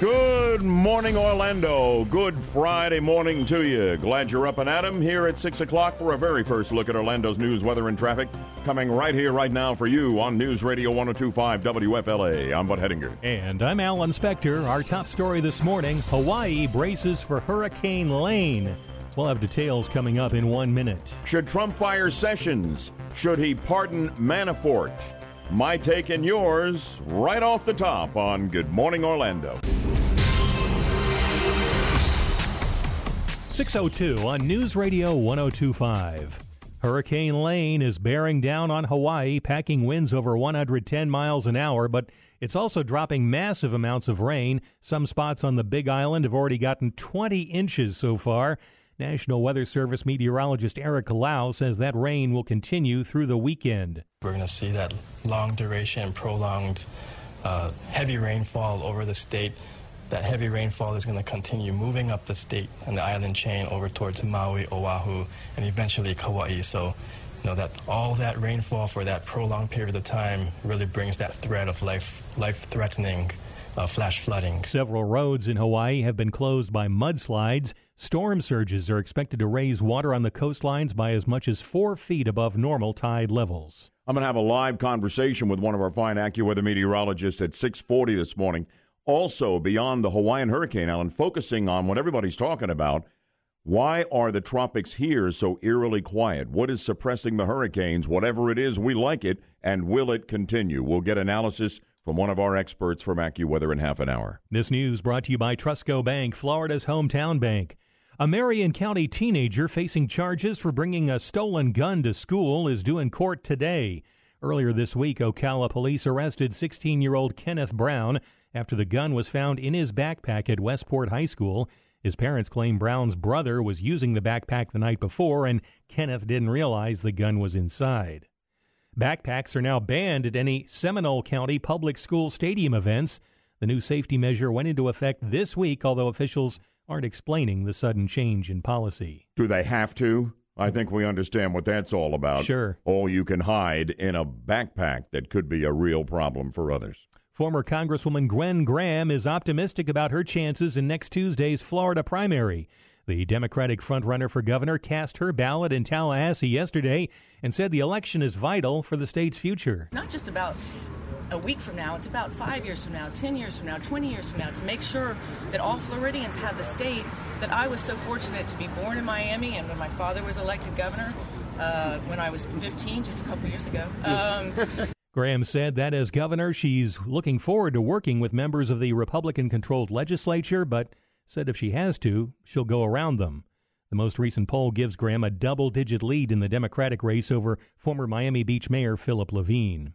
Good morning, Orlando. Good Friday morning to you. Glad you're up and at 'em here at 6 o'clock for a very first look at Orlando's news, weather, and traffic. Coming right here, right now for you on News Radio 1025 WFLA. I'm Bud Hedinger. And I'm Alan Spector. Our top story this morning Hawaii braces for Hurricane Lane. We'll have details coming up in one minute. Should Trump fire Sessions? Should he pardon Manafort? My take and yours right off the top on Good Morning Orlando. 602 on News Radio 1025. Hurricane Lane is bearing down on Hawaii, packing winds over 110 miles an hour, but it's also dropping massive amounts of rain. Some spots on the Big Island have already gotten 20 inches so far. National Weather Service meteorologist Eric Lau says that rain will continue through the weekend. We're going to see that long duration, prolonged, uh, heavy rainfall over the state that heavy rainfall is going to continue moving up the state and the island chain over towards Maui, Oahu, and eventually Kauai. So, you know, that all that rainfall for that prolonged period of time really brings that threat of life, life-threatening uh, flash flooding. Several roads in Hawaii have been closed by mudslides. Storm surges are expected to raise water on the coastlines by as much as four feet above normal tide levels. I'm going to have a live conversation with one of our fine AccuWeather meteorologists at 6:40 this morning also beyond the Hawaiian hurricane, Alan, focusing on what everybody's talking about. Why are the tropics here so eerily quiet? What is suppressing the hurricanes? Whatever it is, we like it, and will it continue? We'll get analysis from one of our experts from AccuWeather in half an hour. This news brought to you by Trusco Bank, Florida's hometown bank. A Marion County teenager facing charges for bringing a stolen gun to school is due in court today. Earlier this week, Ocala police arrested 16 year old Kenneth Brown after the gun was found in his backpack at Westport High School. His parents claim Brown's brother was using the backpack the night before and Kenneth didn't realize the gun was inside. Backpacks are now banned at any Seminole County public school stadium events. The new safety measure went into effect this week, although officials aren't explaining the sudden change in policy. Do they have to? I think we understand what that's all about. Sure. All you can hide in a backpack that could be a real problem for others. Former Congresswoman Gwen Graham is optimistic about her chances in next Tuesday's Florida primary. The Democratic frontrunner for governor cast her ballot in Tallahassee yesterday and said the election is vital for the state's future. Not just about a week from now, it's about five years from now, 10 years from now, 20 years from now to make sure that all Floridians have the state that I was so fortunate to be born in Miami and when my father was elected governor uh, when I was 15, just a couple years ago. Um, Graham said that as governor, she's looking forward to working with members of the Republican controlled legislature, but said if she has to, she'll go around them. The most recent poll gives Graham a double digit lead in the Democratic race over former Miami Beach Mayor Philip Levine.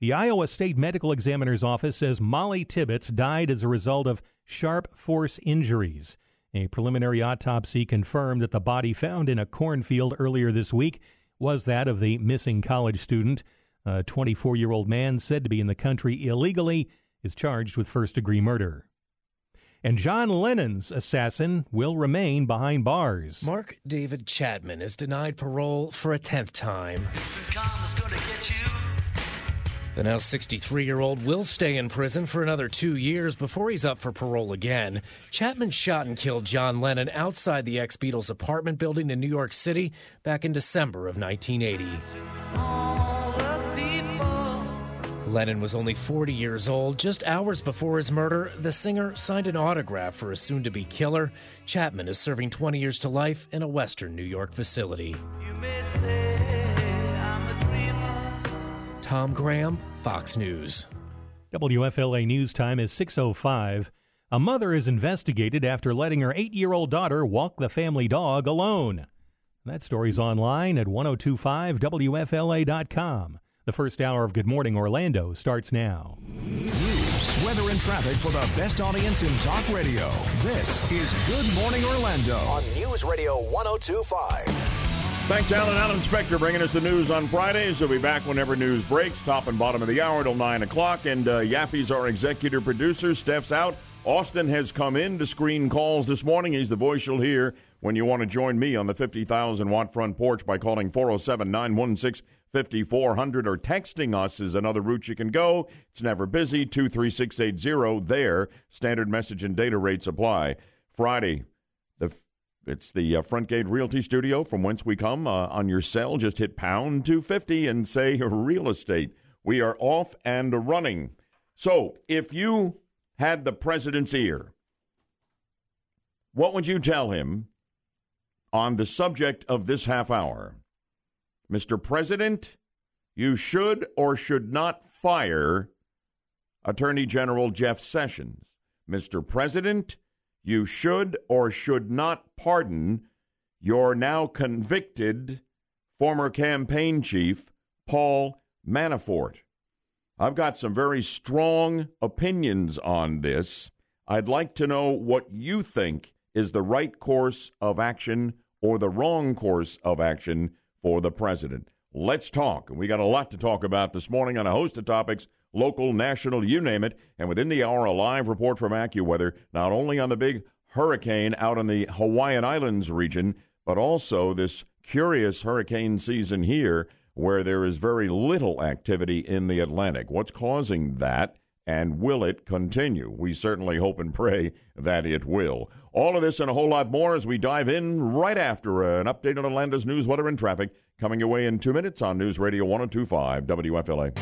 The Iowa State Medical Examiner's Office says Molly Tibbetts died as a result of sharp force injuries. A preliminary autopsy confirmed that the body found in a cornfield earlier this week was that of the missing college student. A 24 year old man said to be in the country illegally is charged with first degree murder. And John Lennon's assassin will remain behind bars. Mark David Chapman is denied parole for a 10th time. The now 63 year old will stay in prison for another two years before he's up for parole again. Chapman shot and killed John Lennon outside the ex Beatles apartment building in New York City back in December of 1980. Lennon was only 40 years old. Just hours before his murder, the singer signed an autograph for a soon to be killer. Chapman is serving 20 years to life in a Western New York facility. Tom Graham, Fox News. WFLA News Time is 6:05. A mother is investigated after letting her 8-year-old daughter walk the family dog alone. That story's online at 1025wfla.com. The first hour of Good Morning Orlando starts now. News, weather, and traffic for the best audience in talk radio. This is Good Morning Orlando on News Radio 1025. Thanks, Alan. Alan Spector bringing us the news on Fridays. He'll be back whenever news breaks, top and bottom of the hour till 9 o'clock. And uh, Yaffe's our executive producer. Steph's out. Austin has come in to screen calls this morning. He's the voice you'll hear when you want to join me on the 50,000 watt front porch by calling 407 916 5400 or texting us is another route you can go. It's never busy. 23680 there. Standard message and data rates apply. Friday, the it's the uh, Front Gate Realty Studio from whence we come uh, on your cell. Just hit pound 250 and say real estate. We are off and running. So, if you had the president's ear, what would you tell him on the subject of this half hour? Mr. President, you should or should not fire Attorney General Jeff Sessions. Mr. President, you should or should not pardon your now convicted former campaign chief, Paul Manafort. I've got some very strong opinions on this. I'd like to know what you think is the right course of action or the wrong course of action for the president. Let's talk. We got a lot to talk about this morning on a host of topics local, national, you name it. And within the hour, a live report from AccuWeather, not only on the big hurricane out in the Hawaiian Islands region, but also this curious hurricane season here where there is very little activity in the Atlantic. What's causing that? And will it continue? We certainly hope and pray that it will. All of this and a whole lot more as we dive in right after an update on Orlando's news, weather, and traffic coming away in two minutes on News Radio 1025 WFLA.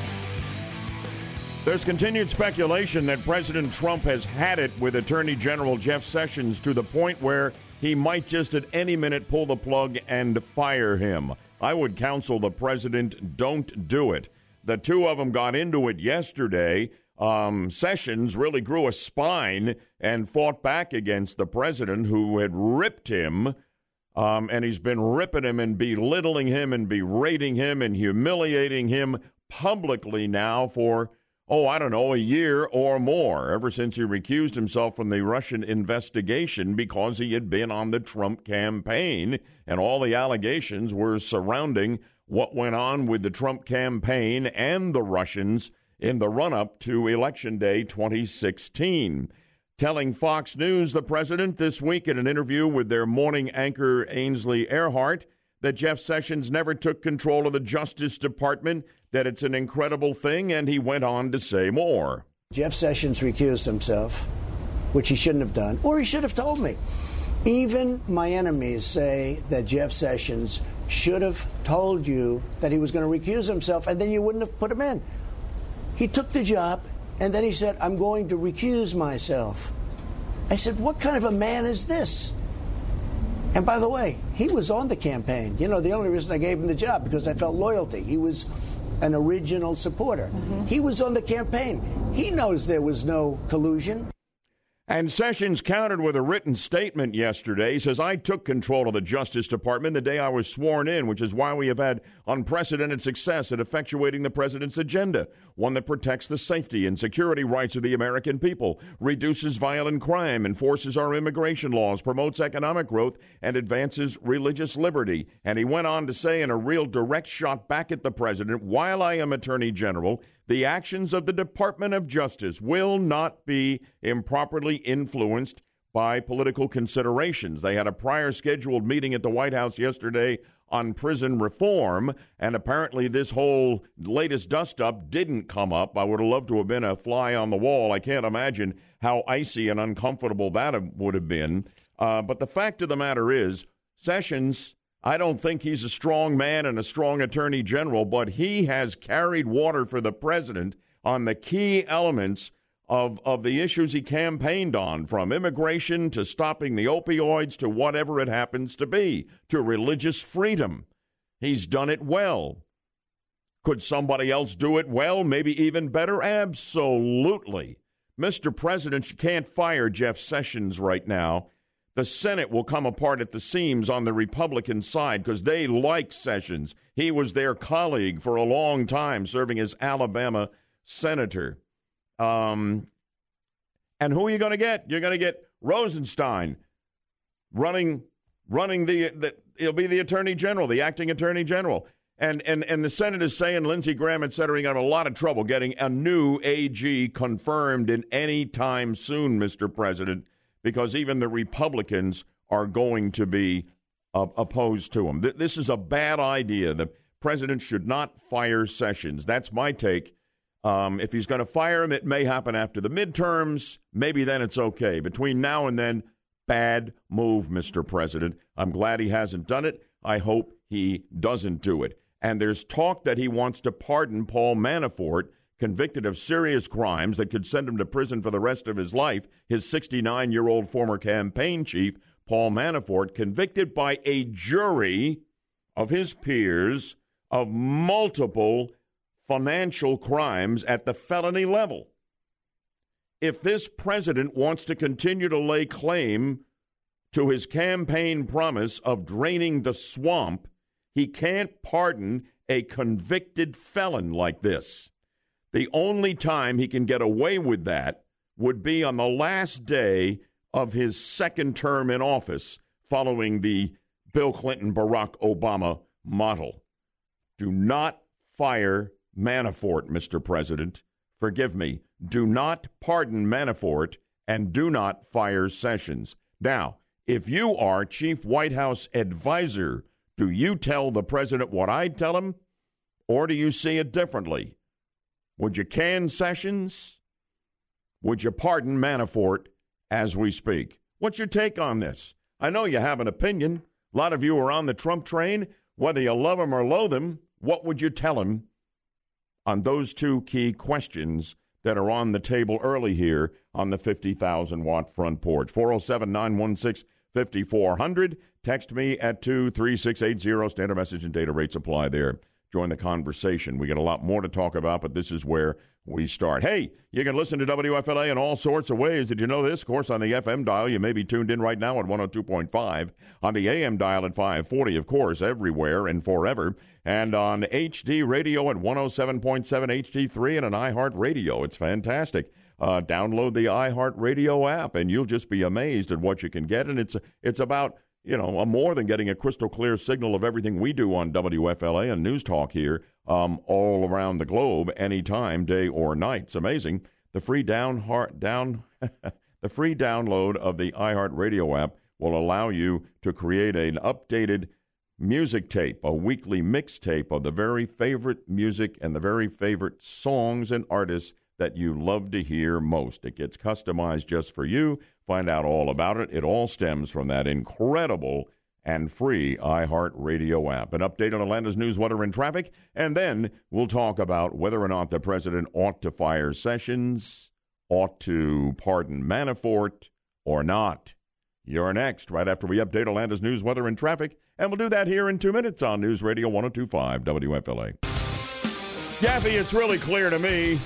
There's continued speculation that President Trump has had it with Attorney General Jeff Sessions to the point where he might just at any minute pull the plug and fire him. I would counsel the president don't do it. The two of them got into it yesterday um, Sessions really grew a spine and fought back against the president who had ripped him. Um, and he's been ripping him and belittling him and berating him and humiliating him publicly now for, oh, I don't know, a year or more, ever since he recused himself from the Russian investigation because he had been on the Trump campaign. And all the allegations were surrounding what went on with the Trump campaign and the Russians in the run up to Election Day 2016. Telling Fox News, the president this week in an interview with their morning anchor Ainsley Earhardt that Jeff Sessions never took control of the Justice Department, that it's an incredible thing, and he went on to say more. Jeff Sessions recused himself, which he shouldn't have done, or he should have told me. Even my enemies say that Jeff Sessions should have told you that he was going to recuse himself, and then you wouldn't have put him in. He took the job and then he said, I'm going to recuse myself. I said, What kind of a man is this? And by the way, he was on the campaign. You know, the only reason I gave him the job because I felt loyalty. He was an original supporter. Mm-hmm. He was on the campaign. He knows there was no collusion. And Sessions countered with a written statement yesterday. He says, I took control of the Justice Department the day I was sworn in, which is why we have had unprecedented success at effectuating the president's agenda, one that protects the safety and security rights of the American people, reduces violent crime, enforces our immigration laws, promotes economic growth, and advances religious liberty. And he went on to say, in a real direct shot back at the president, while I am Attorney General, the actions of the Department of Justice will not be improperly influenced by political considerations. They had a prior scheduled meeting at the White House yesterday on prison reform, and apparently this whole latest dust up didn't come up. I would have loved to have been a fly on the wall. I can't imagine how icy and uncomfortable that would have been. Uh, but the fact of the matter is, Sessions I don't think he's a strong man and a strong attorney general, but he has carried water for the president on the key elements of, of the issues he campaigned on, from immigration to stopping the opioids to whatever it happens to be, to religious freedom. He's done it well. Could somebody else do it well? Maybe even better? Absolutely. Mr. President, you can't fire Jeff Sessions right now the Senate will come apart at the seams on the Republican side because they like Sessions. He was their colleague for a long time, serving as Alabama senator. Um, and who are you going to get? You're going to get Rosenstein running, running the, the. He'll be the attorney general, the acting attorney general. And, and, and the Senate is saying Lindsey Graham, et cetera, to have a lot of trouble getting a new AG confirmed in any time soon, Mr. President because even the Republicans are going to be uh, opposed to him. Th- this is a bad idea. The president should not fire Sessions. That's my take. Um, if he's going to fire him, it may happen after the midterms. Maybe then it's okay. Between now and then, bad move, Mr. President. I'm glad he hasn't done it. I hope he doesn't do it. And there's talk that he wants to pardon Paul Manafort, convicted of serious crimes that could send him to prison for the rest of his life. His 69 year old former campaign chief, Paul Manafort, convicted by a jury of his peers of multiple financial crimes at the felony level. If this president wants to continue to lay claim to his campaign promise of draining the swamp, he can't pardon a convicted felon like this. The only time he can get away with that would be on the last day of his second term in office following the Bill Clinton Barack Obama model. Do not fire Manafort, Mr. President. Forgive me. Do not pardon Manafort and do not fire Sessions. Now, if you are Chief White House advisor, do you tell the president what I'd tell him, or do you see it differently? Would you can Sessions? Would you pardon Manafort as we speak? What's your take on this? I know you have an opinion. A lot of you are on the Trump train. Whether you love him or loathe him, what would you tell him on those two key questions that are on the table early here on the 50,000 watt front porch? 407 916 5400. Text me at 23680. Standard message and data rates apply there. Join the conversation. We got a lot more to talk about, but this is where we start. Hey, you can listen to WFLA in all sorts of ways. Did you know this? Of course, on the FM dial, you may be tuned in right now at 102.5. On the AM dial at 540, of course, everywhere and forever. And on HD radio at 107.7 HD3 and an iHeart radio. It's fantastic. Uh, download the iHeartRadio app, and you'll just be amazed at what you can get. And it's it's about you know more than getting a crystal clear signal of everything we do on WFLA and News Talk here um, all around the globe, anytime, day or night. It's amazing. The free down heart down the free download of the iHeartRadio app will allow you to create an updated music tape, a weekly mixtape of the very favorite music and the very favorite songs and artists that you love to hear most. It gets customized just for you. Find out all about it. It all stems from that incredible and free iHeartRadio app. An update on Orlando's news, weather, and traffic, and then we'll talk about whether or not the president ought to fire Sessions, ought to pardon Manafort, or not. You're next, right after we update Orlando's news, weather, and traffic, and we'll do that here in two minutes on News Radio 1025 WFLA. Yaffe, it's really clear to me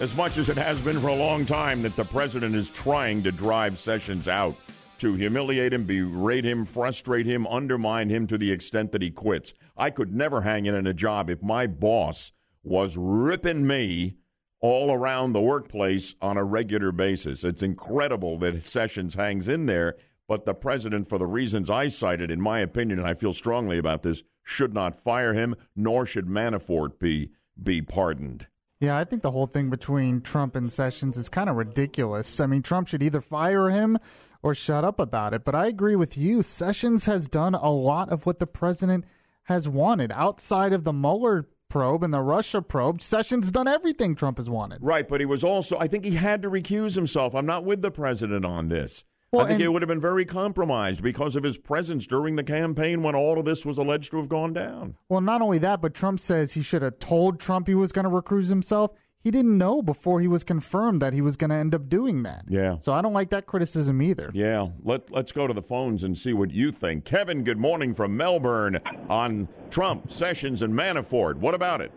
as much as it has been for a long time, that the president is trying to drive Sessions out to humiliate him, berate him, frustrate him, undermine him to the extent that he quits. I could never hang in in a job if my boss was ripping me all around the workplace on a regular basis. It's incredible that Sessions hangs in there, but the president, for the reasons I cited, in my opinion, and I feel strongly about this, should not fire him, nor should Manafort be be pardoned. Yeah, I think the whole thing between Trump and Sessions is kind of ridiculous. I mean, Trump should either fire him or shut up about it. But I agree with you. Sessions has done a lot of what the president has wanted outside of the Mueller probe and the Russia probe. Sessions done everything Trump has wanted. Right, but he was also, I think he had to recuse himself. I'm not with the president on this. Well, I think and- it would have been very compromised because of his presence during the campaign when all of this was alleged to have gone down. Well, not only that, but Trump says he should have told Trump he was going to recuse himself. He didn't know before he was confirmed that he was going to end up doing that. Yeah. So I don't like that criticism either. Yeah, let, let's go to the phones and see what you think. Kevin, good morning from Melbourne on Trump, Sessions, and Manafort. What about it?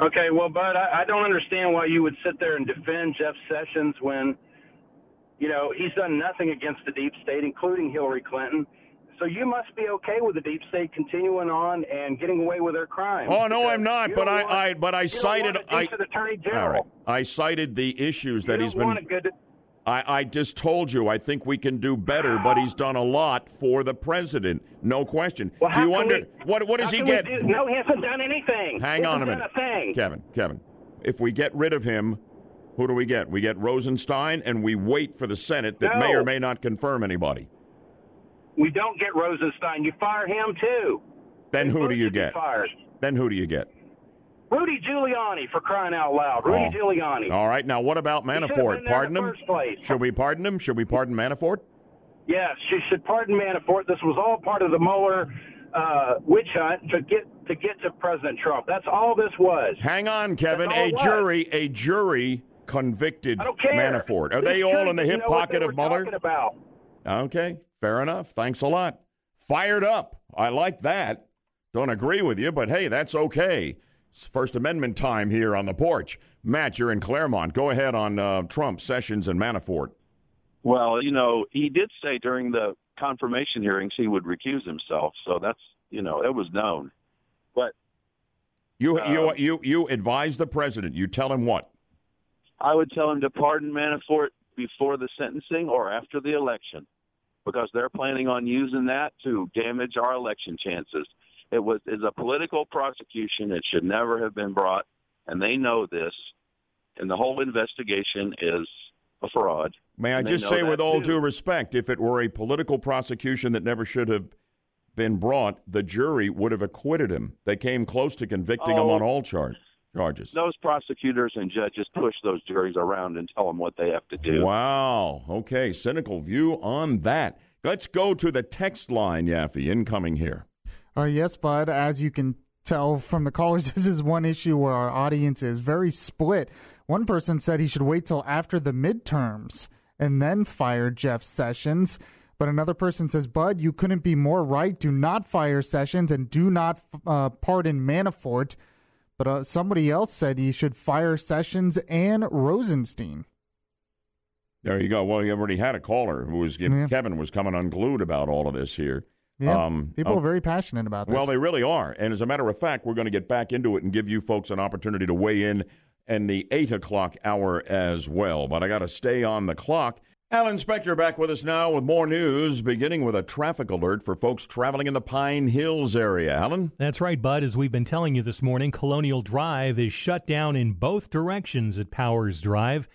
Okay, well, Bud, I, I don't understand why you would sit there and defend Jeff Sessions when, you know, he's done nothing against the deep state, including Hillary Clinton. So you must be okay with the deep state continuing on and getting away with their crimes. Oh no, I'm not. But I, want- I, but I cited. I, attorney general. right. I cited the issues that he's been. good. I, I just told you I think we can do better, but he's done a lot for the president, no question. Well, do you under we- what? What does he get? do- no, he hasn't done anything. Hang He on a minute, a. Kevin. Kevin. If we get rid of him, who do we get? We get Rosenstein, and we wait for the Senate that may or may not confirm anybody. We don't get Rosenstein. You fire him too. Then who do you get? Fired. Then who do you get? Rudy Giuliani for crying out loud. Rudy Oh. Giuliani. All right. Now, what about He should have Manafort? Pardon him? first place. Should we pardon him? Should we pardon Manafort? Yes, she should pardon Manafort. This was all part of the Mueller uh, witch hunt to get to get to President Trump. That's all this was. Hang on, Kevin. A jury, a jury convicted I. Manafort. Are This they all in the hip pocket of were Mueller? About. Okay, fair enough. Thanks a lot. Fired up. I like that. Don't agree with you, but hey, that's okay. It's First Amendment time here on the porch. Matt, you're in Clermont. Go ahead on uh, Trump, Sessions, and Manafort. Well, you know, he did say during the confirmation hearings he would recuse himself, so that's you know it was known. But You you Um, you you advise the president. You tell him what? I would tell him to pardon Manafort before the sentencing or after the election, because they're planning on using that to damage our election chances. It was is a political prosecution. It should never have been brought, and they know this. And the whole investigation is a fraud. May I just say, with all too. due respect, if it were a political prosecution that never should have been brought, the jury would have acquitted him. They came close to convicting him Oh. on all charge, charges. Those prosecutors and judges push those juries around and tell them what they have to do. Wow. Okay. Cynical view on that. Let's go to the text line, Yaffe, incoming here. Uh, yes, Bud. As you can tell from the callers, this is one issue where our audience is very split. One person said he should wait till after the midterms and then fire Jeff Sessions. But another person says, Bud, you couldn't be more right. Do not fire Sessions and do not uh, pardon Manafort. But uh, somebody else said he should fire Sessions and Rosenstein. There you go. Well, you already had a caller who was Yeah. Kevin was coming unglued about all of this here. Yeah, Um, people uh, are very passionate about this. Well, they really are. And as a matter of fact, we're going to get back into it and give you folks an opportunity to weigh in in the 8 o'clock hour as well. But I got to stay on the clock. Alan Spector back with us now with more news, beginning with a traffic alert for folks traveling in the Pine Hills area. Alan? That's right, Bud. As we've been telling you this morning, Colonial Drive is shut down in both directions at Powers Drive.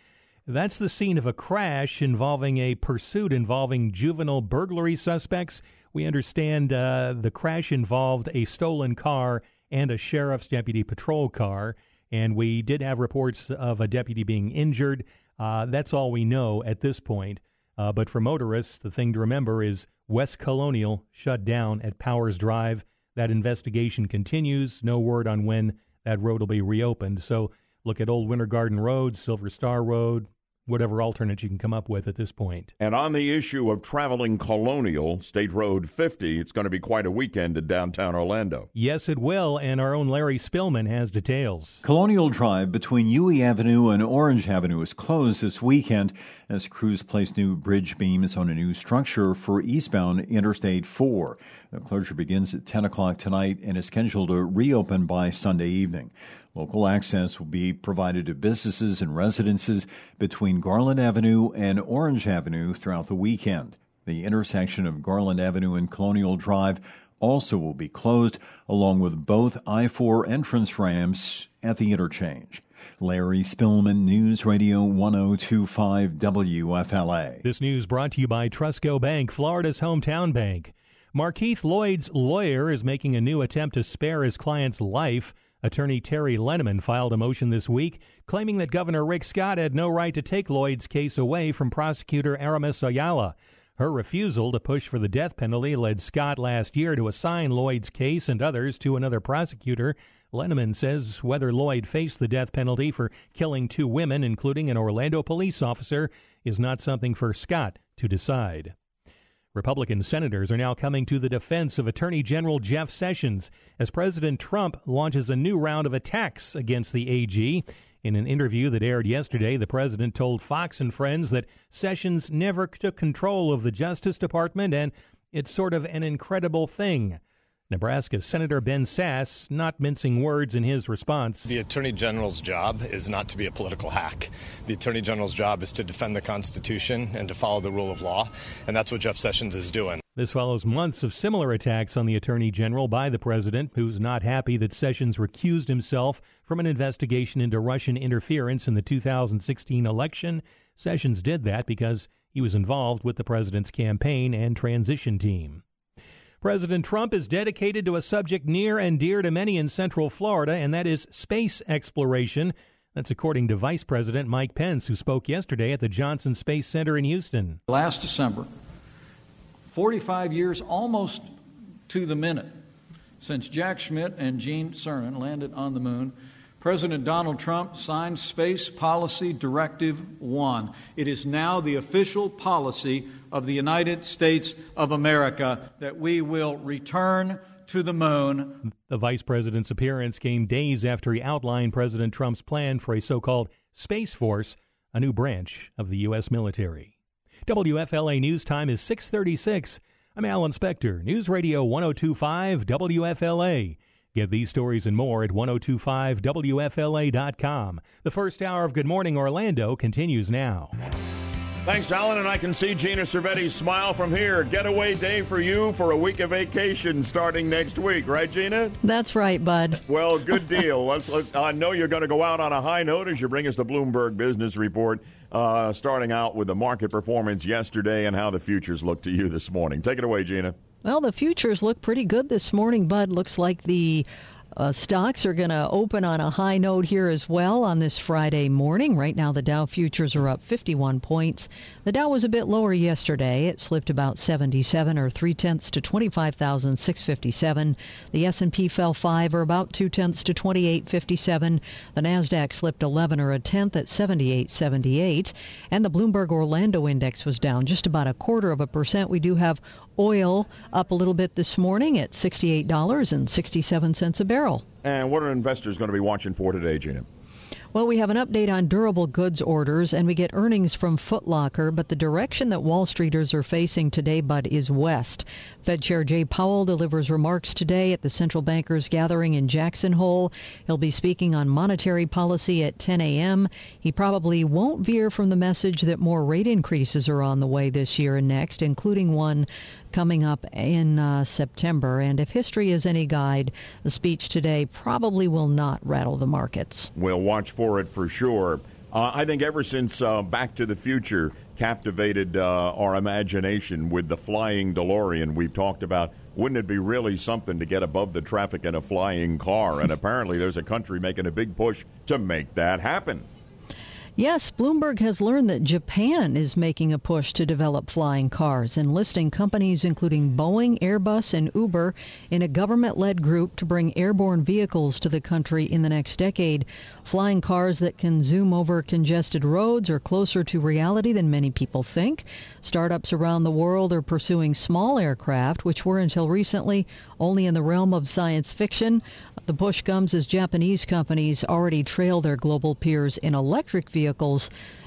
That's the scene of a crash involving a pursuit involving juvenile burglary suspects. We understand uh, the crash involved a stolen car and a sheriff's deputy patrol car, and we did have reports of a deputy being injured. Uh, that's all we know at this point. Uh, but for motorists, the thing to remember is West Colonial shut down at Powers Drive. That investigation continues. No word on when that road will be reopened. So look at Old Winter Garden Road, Silver Star Road, whatever alternate you can come up with at this point. And on the issue of traveling Colonial, State Road 50, it's going to be quite a weekend in downtown Orlando. Yes, it will, and our own Larry Spillman has details. Colonial Drive between Hughey Avenue and Orange Avenue is closed this weekend as crews place new bridge beams on a new structure for eastbound Interstate 4. The closure begins at 10 o'clock tonight and is scheduled to reopen by Sunday evening. Local access will be provided to businesses and residences between Garland Avenue and Orange Avenue throughout the weekend. The intersection of Garland Avenue and Colonial Drive also will be closed, along with both I 4 entrance ramps at the interchange. Larry Spillman, News Radio 1025 WFLA. This news brought to you by Trusco Bank, Florida's hometown bank. Markeith Lloyd's lawyer is making a new attempt to spare his client's life. Attorney Terry Lenamon filed a motion this week claiming that Governor Rick Scott had no right to take Lloyd's case away from prosecutor Aramis Ayala. Her refusal to push for the death penalty led Scott last year to assign Lloyd's case and others to another prosecutor. Lenamon says whether Lloyd faced the death penalty for killing two women, including an Orlando police officer, is not something for Scott to decide. Republican senators are now coming to the defense of Attorney General Jeff Sessions as President Trump launches a new round of attacks against the AG. In an interview that aired yesterday, the president told Fox and Friends that Sessions never took control of the Justice Department and it's sort of an incredible thing. Nebraska Senator Ben Sasse not mincing words in his response. The Attorney General's job is not to be a political hack. The Attorney General's job is to defend the Constitution and to follow the rule of law, and that's what Jeff Sessions is doing. This follows months of similar attacks on the Attorney General by the President, who's not happy that Sessions recused himself from an investigation into Russian interference in the 2016 election. Sessions did that because he was involved with the President's campaign and transition team. President Trump is dedicated to a subject near and dear to many in Central Florida, and that is space exploration. That's according to Vice President Mike Pence, who spoke yesterday at the Johnson Space Center in Houston. Last December, 45 years almost to the minute since Jack Schmitt and Gene Cernan landed on the moon, President Donald Trump signed Space Policy Directive 1. It is now the official policy of the United States of America that we will return to the moon. The vice president's appearance came days after he outlined President Trump's plan for a so called Space Force, a new branch of the U.S. military. WFLA News Time is 636. I'm Alan Spector, News Radio 1025 WFLA. Get these stories and more at 1025WFLA.com. The first hour of Good Morning Orlando continues now. Thanks, Alan, and I can see Gina Cervetti's smile from here. Getaway day for you for a week of vacation starting next week, right, Gina? That's right, bud. Well, good deal. let's, let's, I know you're going to go out on a high note as you bring us the Bloomberg Business Report, uh, starting out with the market performance yesterday and how the futures look to you this morning. Take it away, Gina. Well, the futures look pretty good this morning, Bud. Looks like the uh, stocks are going to open on a high note here as well on this Friday morning. Right now, the Dow futures are up 51 points. The Dow was a bit lower yesterday. It slipped about 77 or three tenths to 25,657. The S&P fell five or about two tenths to 2857. The Nasdaq slipped 11 or a tenth at 7878, and the Bloomberg Orlando Index was down just about a quarter of a percent. We do have oil up a little bit this morning at $68.67 a barrel. And what are investors going to be watching for today, Gina? Well, we have an update on durable goods orders, and we get earnings from Foot Locker, but the direction that Wall Streeters are facing today, Bud, is west. Fed Chair Jay Powell delivers remarks today at the central bankers gathering in Jackson Hole. He'll be speaking on monetary policy at 10 a.m. He probably won't veer from the message that more rate increases are on the way this year and next, including one coming up in uh, September. And if history is any guide, the speech today probably will not rattle the markets. We'll watch for it for sure. Uh, I think ever since uh, Back to the Future captivated uh, our imagination with the flying DeLorean, we've talked about wouldn't it be really something to get above the traffic in a flying car? And apparently, there's a country making a big push to make that happen. Yes, Bloomberg has learned that Japan is making a push to develop flying cars, enlisting companies including Boeing, Airbus, and Uber in a government led group to bring airborne vehicles to the country in the next decade. Flying cars that can zoom over congested roads are closer to reality than many people think. Startups around the world are pursuing small aircraft, which were until recently only in the realm of science fiction. The push comes as Japanese companies already trail their global peers in electric vehicles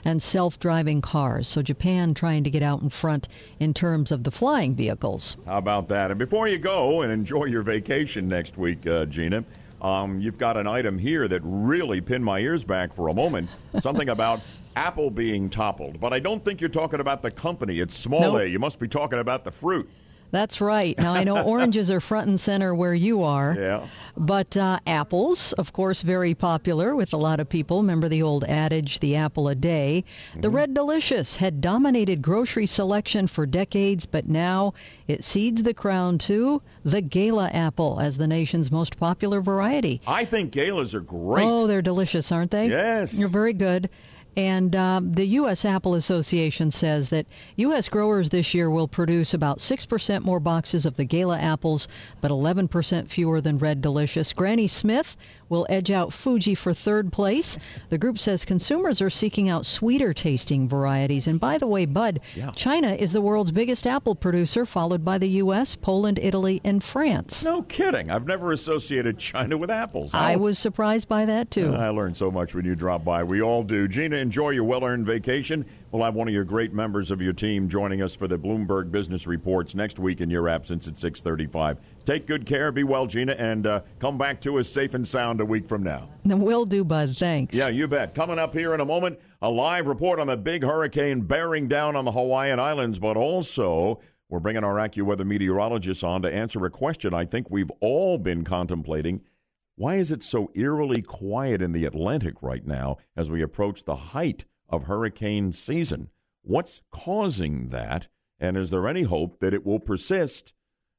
and self driving cars. So Japan trying to get out in front in terms of the flying vehicles. How about that? And before you go and enjoy your vacation next week, uh, Gina, um, you've got an item here that really pinned my ears back for a moment. Something about Apple being toppled. But I don't think you're talking about the company. It's small nope. a. You must be talking about the fruit. That's right. Now I know oranges are front and center where you are. Yeah. But uh, apples, of course, very popular with a lot of people. Remember the old adage, the apple a day. Mm-hmm. The Red Delicious had dominated grocery selection for decades, but now it cedes the crown to the Gala apple as the nation's most popular variety. I think Galas are great. Oh, they're delicious, aren't they? Yes. You're very good. And um, the U.S. Apple Association says that U.S. growers this year will produce about 6% more boxes of the Gala apples, but 11% fewer than Red Delicious. Granny Smith will edge out Fuji for third place. The group says consumers are seeking out sweeter tasting varieties. And by the way, Bud, yeah. China is the world's biggest apple producer, followed by the U.S., Poland, Italy, and France. No kidding. I've never associated China with apples. I was surprised by that, too. I learned so much when you drop by. We all do. Gina, enjoy your well earned vacation. We'll have one of your great members of your team joining us for the Bloomberg Business Reports next week in your absence at 635. Take good care. Be well, Gina, and uh, come back to us safe and sound a week from now. Will do, Bud. Thanks. Yeah, you bet. Coming up here in a moment, a live report on the big hurricane bearing down on the Hawaiian Islands, but also we're bringing our AccuWeather meteorologist on to answer a question I think we've all been contemplating. Why is it so eerily quiet in the Atlantic right now as we approach the height of hurricane season. What's causing that? And is there any hope that it will persist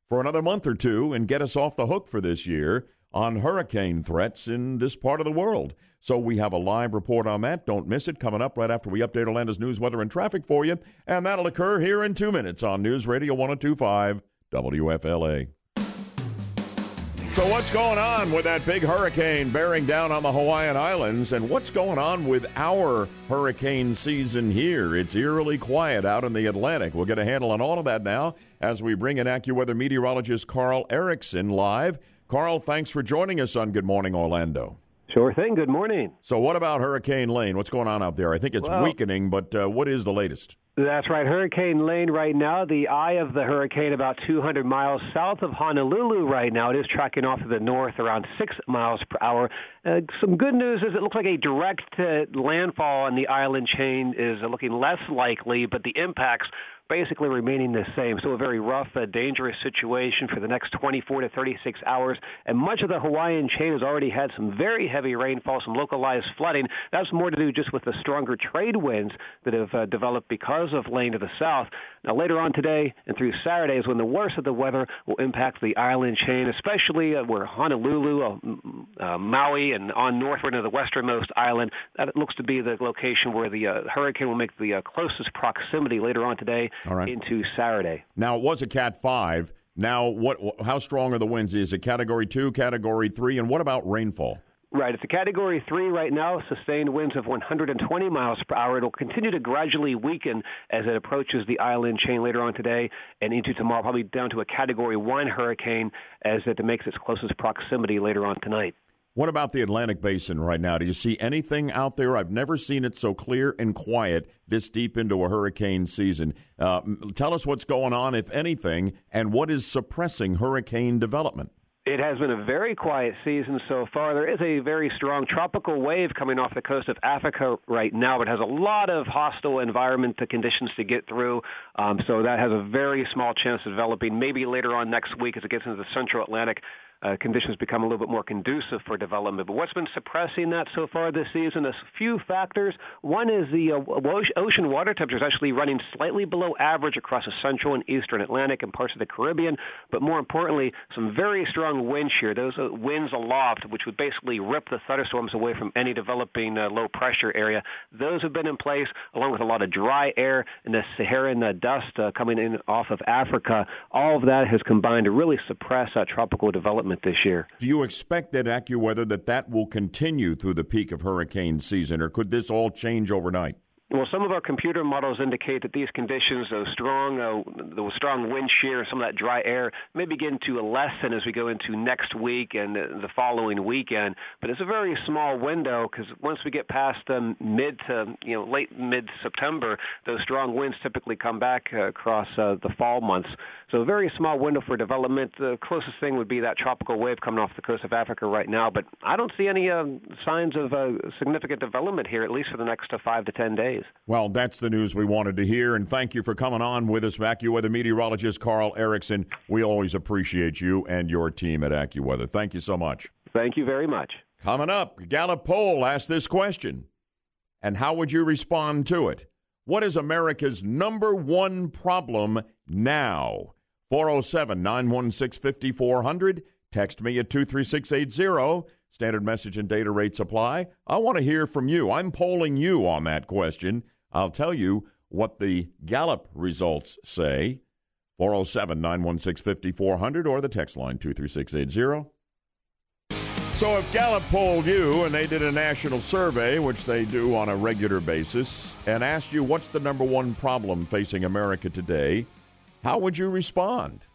for another month or two and get us off the hook for this year on hurricane threats in this part of the world. So we have a live report on that. Don't miss it. Coming up right after we update Orlando's news, weather, and traffic for you. And that'll occur here in two minutes on News Radio 1025 WFLA. So, what's going on with that big hurricane bearing down on the Hawaiian Islands? And what's going on with our hurricane season here? It's eerily quiet out in the Atlantic. We'll get a handle on all of that now as we bring in AccuWeather meteorologist Carl Erickson live. Carl, thanks for joining us on Good Morning Orlando. Sure thing. Good morning. So, what about Hurricane Lane? What's going on out there? I think it's well, weakening, but uh, what is the latest? That's right. Hurricane Lane right now, the eye of the hurricane about 200 miles south of Honolulu right now. It is tracking off to the north around 6 miles per hour. Uh, some good news is it looks like a direct uh, landfall on the island chain is looking less likely, but the impacts basically remaining the same. So a very rough, uh, dangerous situation for the next 24 to 36 hours. And much of the Hawaiian chain has already had some very heavy rainfall, some localized flooding. That's more to do just with the stronger trade winds that have uh, developed because of Lane to the south. Now, later on today and through Saturday is when the worst of the weather will impact the island chain, especially uh, where Honolulu, uh, uh, Maui, and on northward into the westernmost island. That looks to be the location where the uh, hurricane will make the uh, closest proximity later on today into Saturday. Now, it was a Cat 5. Now, what? how strong are the winds? Is it Category 2, Category 3, and what about rainfall? Right. It's a Category 3 right now, sustained winds of 120 miles per hour. It'll continue to gradually weaken as it approaches the island chain later on today and into tomorrow, probably down to a Category 1 hurricane as it makes its closest proximity later on tonight. What about the Atlantic Basin right now? Do you see anything out there? I've never seen it so clear and quiet this deep into a hurricane season. Uh, tell us what's going on, if anything, and what is suppressing hurricane development. It has been a very quiet season so far. There is a very strong tropical wave coming off the coast of Africa right now, but has a lot of hostile environment to conditions to get through. Um, so that has a very small chance of developing maybe later on next week as it gets into the central Atlantic uh, conditions become a little bit more conducive for development. But what's been suppressing that so far this season? A few factors. One is the uh, ocean water temperature is actually running slightly below average across the central and eastern Atlantic and parts of the Caribbean. But more importantly, some very strong wind shear. Those uh, winds aloft, which would basically rip the thunderstorms away from any developing uh, low pressure area. Those have been in place, along with a lot of dry air and the Saharan uh, dust uh, coming in off of Africa. All of that has combined to really suppress tropical development development this year. Do you expect that AccuWeather that that will continue through the peak of hurricane season, or could this all change overnight? Well, some of our computer models indicate that these conditions, those strong, uh, the strong wind shear, and some of that dry air, may begin to lessen as we go into next week and the following weekend. But it's a very small window because once we get past um, mid to you know late mid September, those strong winds typically come back uh, across uh, the fall months. So a very small window for development. The closest thing would be that tropical wave coming off the coast of Africa right now. But I don't see any uh, signs of uh, significant development here, at least for the next uh, five to ten days. Well, that's the news we wanted to hear, and thank you for coming on with us, AccuWeather meteorologist Carl Erickson. We always appreciate you and your team at AccuWeather. Thank you so much. Thank you very much. Coming up, Gallup poll asked this question, and how would you respond to it? What is America's number one problem now? 407 916 5400. Text me at 23680. Standard message and data rates apply. I want to hear from you. I'm polling you on that question. I'll tell you what the Gallup results say. 407 916 5400 or the text line 23680. So, if Gallup polled you and they did a national survey, which they do on a regular basis, and asked you what's the number one problem facing America today, how would you respond?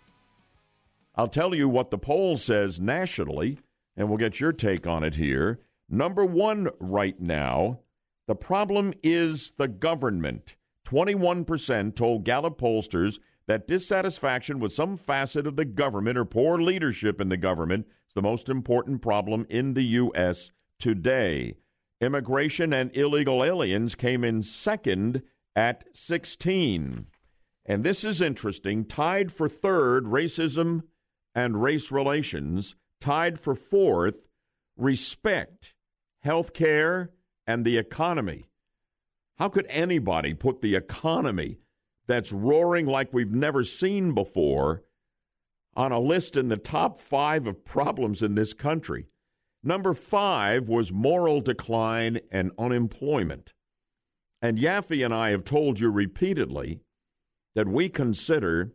I'll tell you what the poll says nationally and we'll get your take on it here. Number one right now, the problem is the government. 21% told Gallup pollsters that dissatisfaction with some facet of the government or poor leadership in the government is the most important problem in the U.S. today. Immigration and illegal aliens came in second at 16. And this is interesting. Tied for third, racism and race relations tied for fourth, respect, health care, and the economy. How could anybody put the economy that's roaring like we've never seen before on a list in the top five of problems in this country. Number five was moral decline and unemployment. And Yaffe and I have told you repeatedly that we consider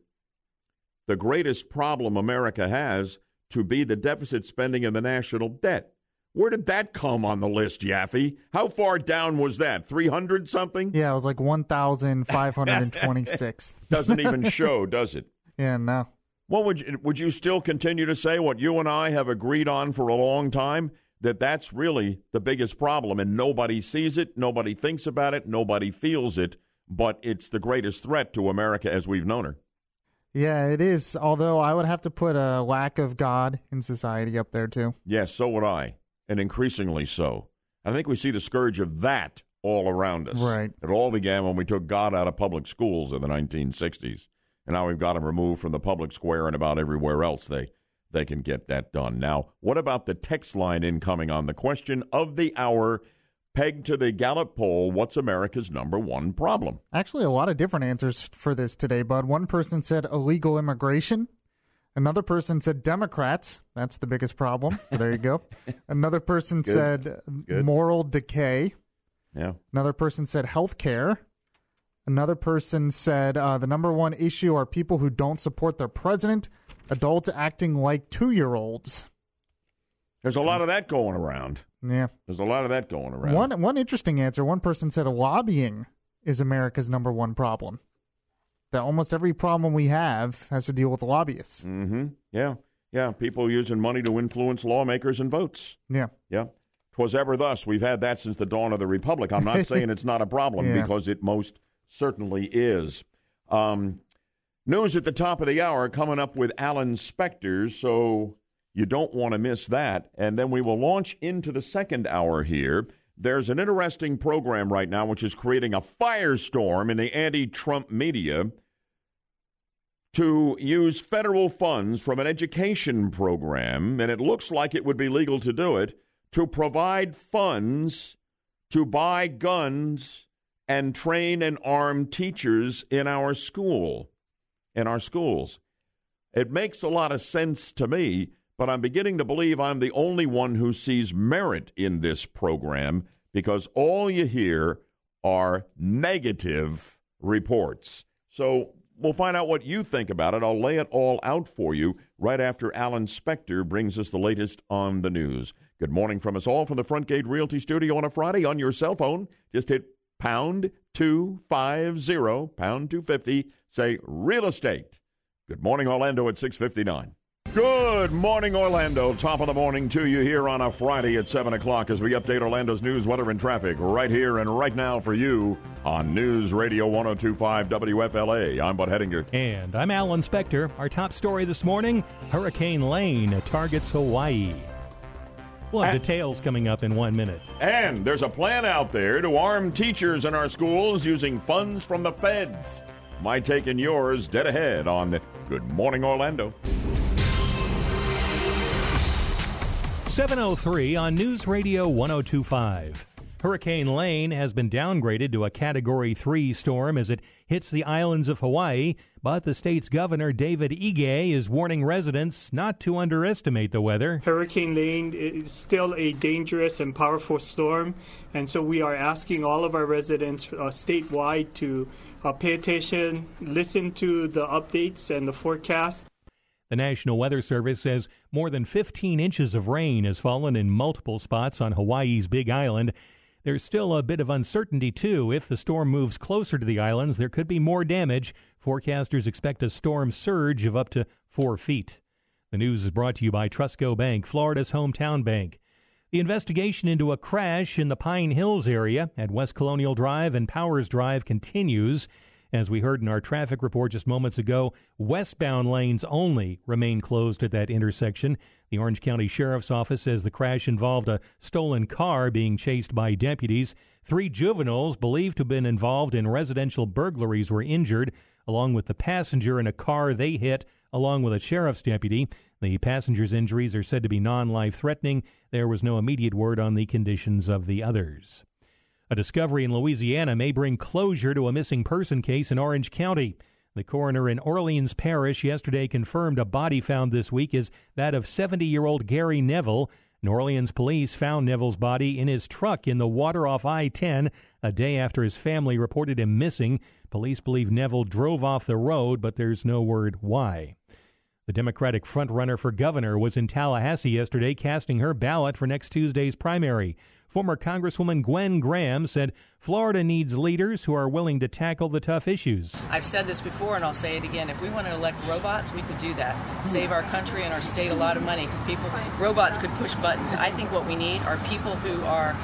the greatest problem America has to be the deficit spending and the national debt. Where did that come on the list, Yaffe? How far down was that? 300 something? Yeah, it was like 1,526. Doesn't even show, does it? Yeah, no. What would you, would you still continue to say what you and I have agreed on for a long time that that's really the biggest problem and nobody sees it, nobody thinks about it, nobody feels it, but it's the greatest threat to America as we've known her. Yeah, it is. Although I would have to put a lack of God in society up there too. Yes, so would I and increasingly so. I think we see the scourge of that all around us. Right. It all began when we took God out of public schools in the 1960s, and now we've got him removed from the public square and about everywhere else they they can get that done. Now, what about the text line incoming on the question of the hour? Pegged to the Gallup poll, what's America's number one problem? Actually, a lot of different answers for this today, Bud. One person said illegal immigration. Another person said Democrats. That's the biggest problem. So there you go. Another person Good. said Good. moral decay. Yeah. Another person said health care. Another person said uh, the number one issue are people who don't support their president, adults acting like two year olds. There's a lot of that going around. Yeah. There's a lot of that going around. One one interesting answer. One person said lobbying is America's number one problem. That almost every problem we have has to deal with lobbyists. Mm-hmm. Yeah. Yeah. People using money to influence lawmakers and votes. Yeah. Yeah. Twas ever thus. We've had that since the dawn of the Republic. I'm not saying it's not a problem Yeah. because it most certainly is. Um, news at the top of the hour coming up with Alan Spector, so you don't want to miss that. And then we will launch into the second hour here. There's an interesting program right now which is creating a firestorm in the anti Trump media to use federal funds from an education program, and it looks like it would be legal to do it, to provide funds to buy guns and train and arm teachers in our school, in our schools. It makes a lot of sense to me, but I'm beginning to believe I'm the only one who sees merit in this program because all you hear are negative reports. So we'll find out what you think about it. I'll lay it all out for you right after Alan Spector brings us the latest on the news. Good morning from us all from the Front Gate Realty Studio on a Friday on your cell phone. Just hit pound 250, pound 250, say real estate. Good morning, Orlando at 659. Good morning, Orlando. Top of the morning to you here on a Friday at 7 o'clock as we update Orlando's news, weather, and traffic right here and right now for you on News Radio 1025 WFLA. I'm Bud Hedinger. And I'm Alan Spector. Our top story this morning Hurricane Lane targets Hawaii. We'll have details coming up in one minute. And there's a plan out there to arm teachers in our schools using funds from the feds. My take and yours dead ahead on Good Morning Orlando. 703 on News Radio 1025. Hurricane Lane has been downgraded to a Category 3 storm as it hits the islands of Hawaii, but the state's governor, David Ige, is warning residents not to underestimate the weather. Hurricane Lane is still a dangerous and powerful storm, and so we are asking all of our residents uh, statewide to uh, pay attention, listen to the updates and the forecast. The National Weather Service says more than 15 inches of rain has fallen in multiple spots on Hawaii's Big Island. There's still a bit of uncertainty, too. If the storm moves closer to the islands, there could be more damage. Forecasters expect a storm surge of up to four feet. The news is brought to you by TrustCo Bank, Florida's hometown bank. The investigation into a crash in the Pine Hills area at West Colonial Drive and Powers Drive continues. As we heard in our traffic report just moments ago, westbound lanes only remain closed at that intersection. The Orange County Sheriff's Office says the crash involved a stolen car being chased by deputies. Three juveniles believed to have been involved in residential burglaries were injured, along with the passenger in a car they hit, along with a sheriff's deputy. The passenger's injuries are said to be non life threatening. There was no immediate word on the conditions of the others. A discovery in Louisiana may bring closure to a missing person case in Orange County. The coroner in Orleans Parish yesterday confirmed a body found this week is that of 70 year old Gary Neville. New Orleans police found Neville's body in his truck in the water off I 10 a day after his family reported him missing. Police believe Neville drove off the road, but there's no word why. The Democratic frontrunner for governor was in Tallahassee yesterday casting her ballot for next Tuesday's primary. Former Congresswoman Gwen Graham said Florida needs leaders who are willing to tackle the tough issues. I've said this before and I'll say it again. If we want to elect robots, we could do that. Save our country and our state a lot of money because people robots could push buttons. I think what we need are people who are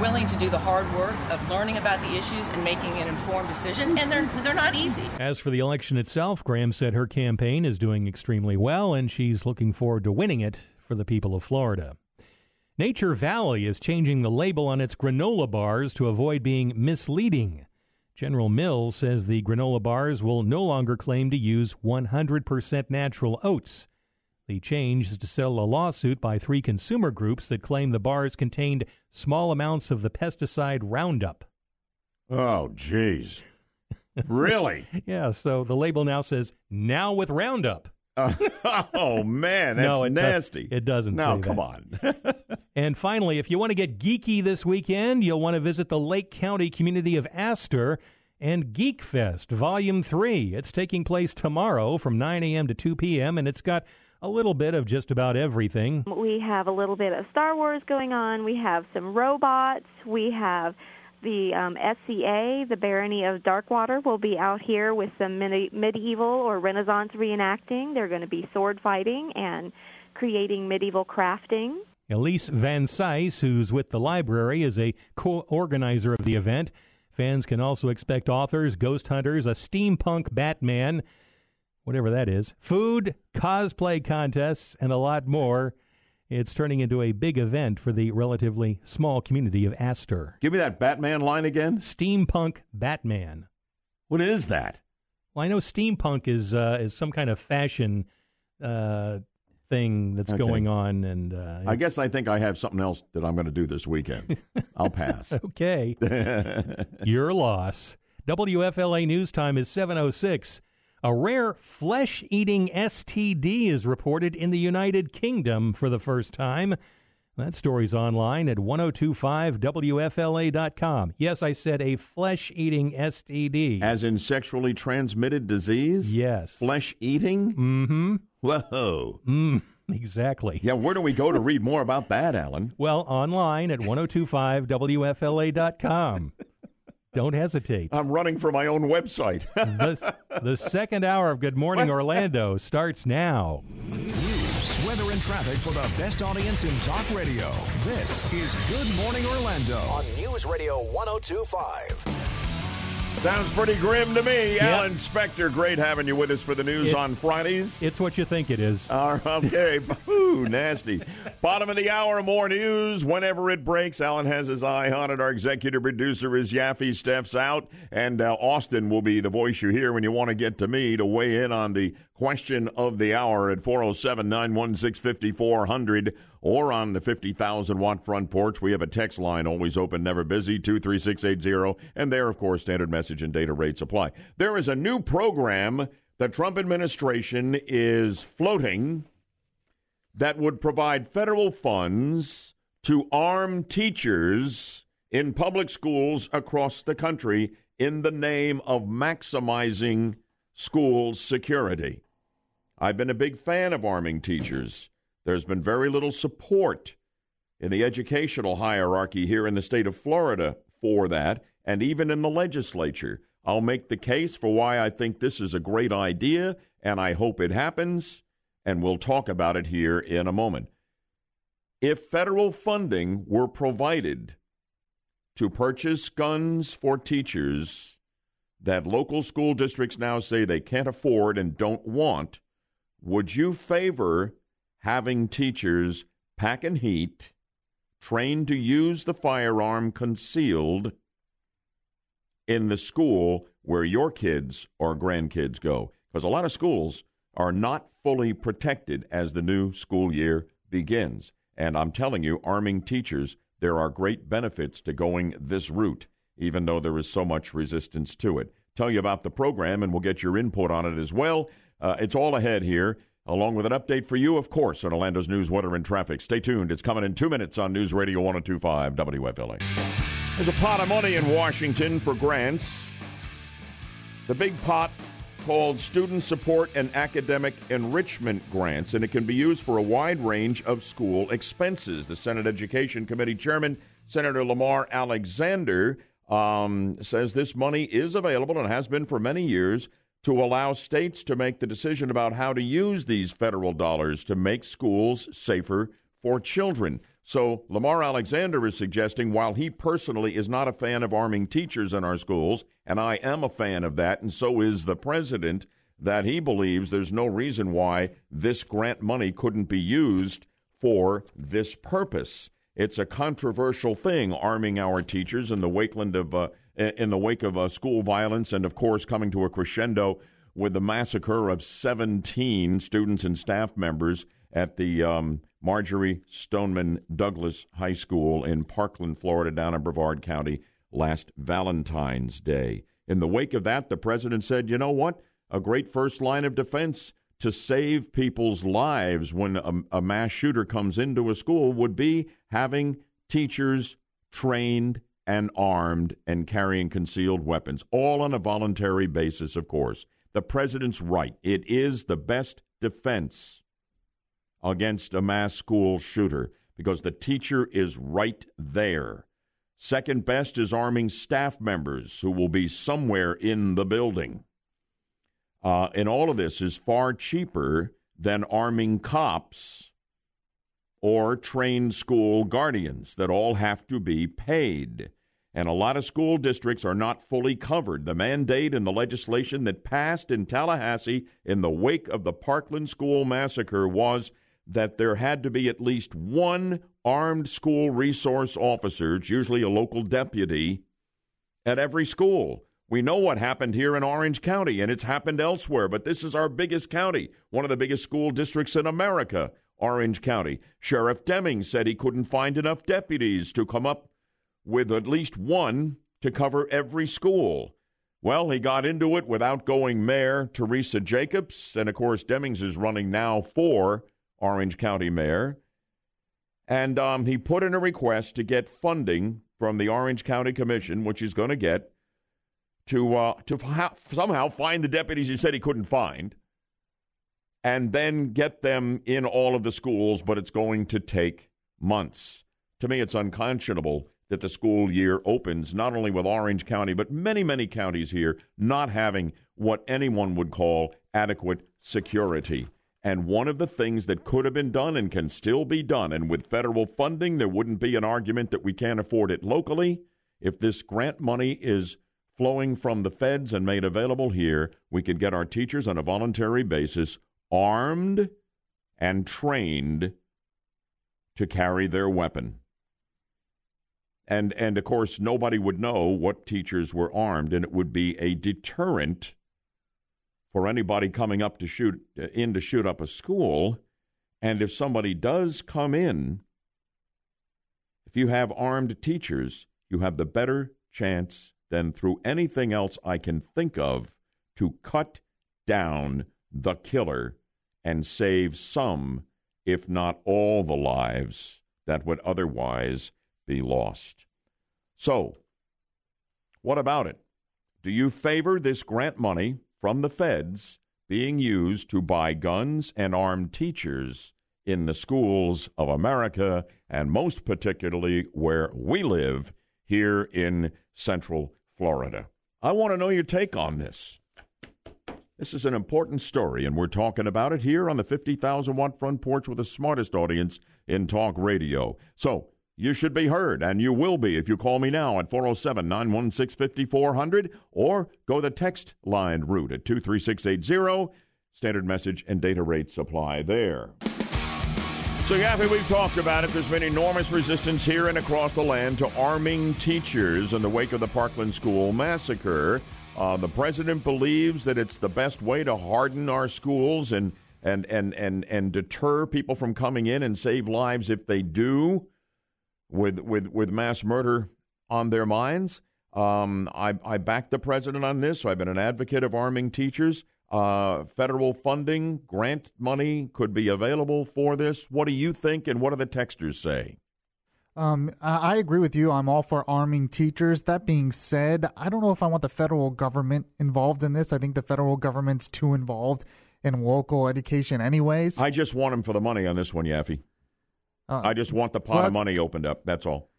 willing to do the hard work of learning about the issues and making an informed decision, and they're they're not easy. As for the election itself, Graham said her campaign is doing extremely well and she's looking forward to winning it for the people of Florida. Nature Valley is changing the label on its granola bars to avoid being misleading. General Mills says the granola bars will no longer claim to use 100% natural oats. The change is to settle a lawsuit by three consumer groups that claim the bars contained small amounts of the pesticide Roundup. Oh, jeez. Really? yeah, so the label now says, now with Roundup. oh man, that's no, it nasty. Does, it doesn't. No, say come that. on. and finally, if you want to get geeky this weekend, you'll want to visit the Lake County community of Astor and Geek Fest Volume Three. It's taking place tomorrow from 9 a.m. to 2 p.m. and it's got a little bit of just about everything. We have a little bit of Star Wars going on. We have some robots. We have the um, SCA, the Barony of Darkwater, will be out here with some medi- medieval or Renaissance reenacting. They're going to be sword fighting and creating medieval crafting. Elise Van Sice, who's with the library, is a co organizer of the event. Fans can also expect authors, ghost hunters, a steampunk Batman, whatever that is, food, cosplay contests, and a lot more. It's turning into a big event for the relatively small community of Astor. Give me that Batman line again. Steampunk Batman. What is that? Well, I know steampunk is uh, is some kind of fashion uh, thing that's Okay. going on, and uh, I guess I think I have something else that I'm going to do this weekend. I'll pass. okay, your loss. WFLA news time is 7:06. A rare flesh-eating STD is reported in the United Kingdom for the first time. That story's online at 1025wfla.com. Yes, I said a flesh-eating STD. As in sexually transmitted disease? Yes. Flesh eating? Mm-hmm. Whoa. Mm, exactly. Yeah, where do we go to read more about that, Alan? Well, online at 1025wfla.com. Don't hesitate. I'm running for my own website. the, the second hour of Good Morning Orlando starts now. News, weather, and traffic for the best audience in talk radio. This is Good Morning Orlando. On News Radio 1025. Sounds pretty grim to me. Yep. Alan Spector, great having you with us for the news It's- on Fridays. It's what you think it is. All right, okay. Ooh, nasty. Bottom of the hour, more news whenever it breaks. Alan has his eye on it. Our executive producer is Yaffe Steph's out, and uh, Austin will be the voice you hear when you want to get to me to weigh in on the question of the hour at 407 916 5400 or on the 50,000 watt front porch. We have a text line always open, never busy, 23680. And there, of course, standard message and data rates apply. There is a new program the Trump administration is floating that would provide federal funds to arm teachers in public schools across the country in the name of maximizing school security. I've been a big fan of arming teachers. There's been very little support in the educational hierarchy here in the state of Florida for that, and even in the legislature. I'll make the case for why I think this is a great idea, and I hope it happens, and we'll talk about it here in a moment. If federal funding were provided to purchase guns for teachers that local school districts now say they can't afford and don't want, would you favor having teachers pack and heat, trained to use the firearm concealed in the school where your kids or grandkids go? Because a lot of schools are not fully protected as the new school year begins. And I'm telling you, arming teachers, there are great benefits to going this route, even though there is so much resistance to it. tell you about the program, and we'll get your input on it as well. Uh, it's all ahead here, along with an update for you, of course, on Orlando's news, weather, and traffic. Stay tuned. It's coming in two minutes on News Radio 1025 WFLA. There's a pot of money in Washington for grants. The big pot called Student Support and Academic Enrichment Grants, and it can be used for a wide range of school expenses. The Senate Education Committee Chairman, Senator Lamar Alexander, um, says this money is available and has been for many years to allow states to make the decision about how to use these federal dollars to make schools safer for children. So Lamar Alexander is suggesting while he personally is not a fan of arming teachers in our schools, and I am a fan of that, and so is the president, that he believes there's no reason why this grant money couldn't be used for this purpose. It's a controversial thing, arming our teachers in the wakeland of uh, in the wake of uh, school violence, and of course coming to a crescendo with the massacre of 17 students and staff members at the um, Marjory Stoneman Douglas High School in Parkland, Florida, down in Brevard County last Valentine's Day. In the wake of that, the president said, you know what? A great first line of defense to save people's lives when a, a mass shooter comes into a school would be having teachers trained and armed and carrying concealed weapons, all on a voluntary basis, of course. The president's right. It is the best defense against a mass school shooter because the teacher is right there. Second best is arming staff members who will be somewhere in the building. Uh, and all of this is far cheaper than arming cops or trained school guardians that all have to be paid. And a lot of school districts are not fully covered. The mandate in the legislation that passed in Tallahassee in the wake of the Parkland school massacre was that there had to be at least one armed school resource officer, it's usually a local deputy, at every school. We know what happened here in Orange County, and it's happened elsewhere, but this is our biggest county, one of the biggest school districts in America, Orange County. Sheriff Deming said he couldn't find enough deputies to come up with at least one to cover every school. Well, he got into it without going Mayor Teresa Jacobs, and of course, Demings is running now for Orange County mayor. And um, he put in a request to get funding from the Orange County Commission, which he's going to get, to, uh, to ha- somehow find the deputies he said he couldn't find and then get them in all of the schools, but it's going to take months. To me, it's unconscionable that the school year opens not only with Orange County, but many, many counties here not having what anyone would call adequate security. And one of the things that could have been done and can still be done, and with federal funding, there wouldn't be an argument that we can't afford it locally. If this grant money is flowing from the feds and made available here, we could get our teachers on a voluntary basis armed and trained to carry their weapon. And, and of course, nobody would know what teachers were armed, and it would be a deterrent for anybody coming up to shoot uh, in to shoot up a school. And if somebody does come in, if you have armed teachers, you have the better chance than through anything else I can think of to cut down the killer and save some, if not all, the lives that would otherwise be lost. So, what about it? Do you favor this grant money from the feds being used to buy guns and armed teachers in the schools of America, and most particularly where we live here in Central Florida. I want to know your take on this. This is an important story, and we're talking about it here on the 50,000 watt front porch with the smartest audience in talk radio. So you should be heard, and you will be if you call me now at 407 916 5400 or go the text line route at 23680. Standard message and data rates apply there. So, Yaffe, we've talked about it. There's been enormous resistance here and across the land to arming teachers in the wake of the Parkland School massacre. Uh, the president believes that it's the best way to harden our schools and, and, and, and, and deter people from coming in and save lives if they do with with with mass murder on their minds. Um, I, I back the president on this. I've been an advocate of arming teachers. Uh, federal funding, grant money could be available for this. What do you think, and what do the texters say? Um, I agree with you. I'm all for arming teachers. That being said, I don't know if I want the federal government involved in this. I think the federal government's too involved in local education, anyways. I just want them for the money on this one, Yaffe. Uh, I just want the pot well, of money opened up. That's all.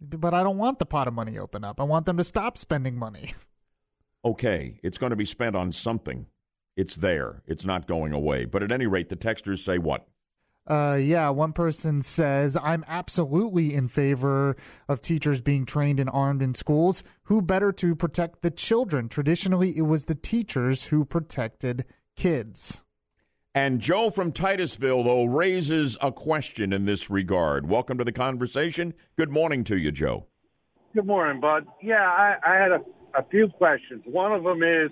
But I don't want the pot of money open up. I want them to stop spending money. Okay, it's going to be spent on something. It's there. It's not going away. But at any rate, the texters say what? Uh, yeah, one person says, I'm absolutely in favor of teachers being trained and armed in schools. Who better to protect the children? Traditionally, it was the teachers who protected kids. And Joe from Titusville, though, raises a question in this regard. Welcome to the conversation. Good morning to you, Joe. Good morning, Bud. Yeah, I, I had a, a few questions. One of them is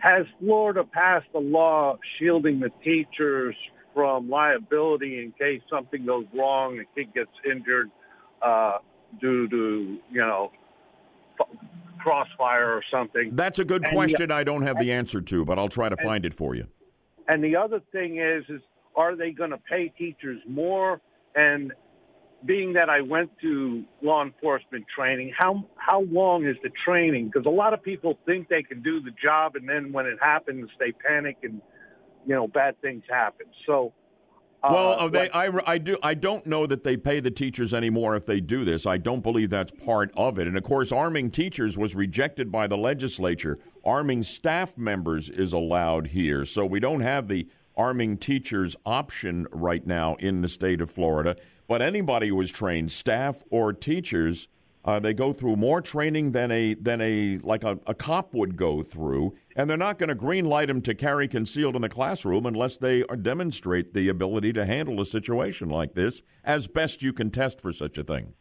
Has Florida passed a law shielding the teachers from liability in case something goes wrong, a kid gets injured uh, due to, you know, crossfire or something? That's a good and question the, I don't have the answer to, but I'll try to and, find it for you. And the other thing is, is are they going to pay teachers more? And being that I went to law enforcement training, how how long is the training? Because a lot of people think they can do the job, and then when it happens, they panic and you know bad things happen. So. Uh, well, they, I, I do. I don't know that they pay the teachers anymore if they do this. I don't believe that's part of it. And of course, arming teachers was rejected by the legislature arming staff members is allowed here. So we don't have the arming teachers option right now in the state of Florida. But anybody who who is trained, staff or teachers, uh, they go through more training than a than a like a, a cop would go through, and they're not going to green light them to carry concealed in the classroom unless they demonstrate the ability to handle a situation like this as best you can test for such a thing.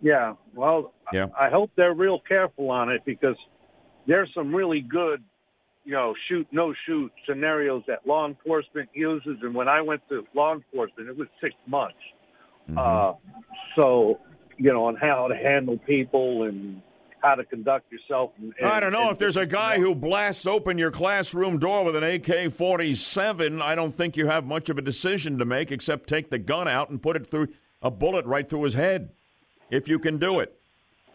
Yeah, well, yeah. I, I hope they're real careful on it because there's some really good, you know, shoot no shoot scenarios that law enforcement uses. And when I went to law enforcement, it was six months. Mm-hmm. Uh, so, you know, on how to handle people and how to conduct yourself. And, and, I don't know. If there's a guy who blasts open your classroom door with an AK 47, I don't think you have much of a decision to make except take the gun out and put it through a bullet right through his head, if you can do it.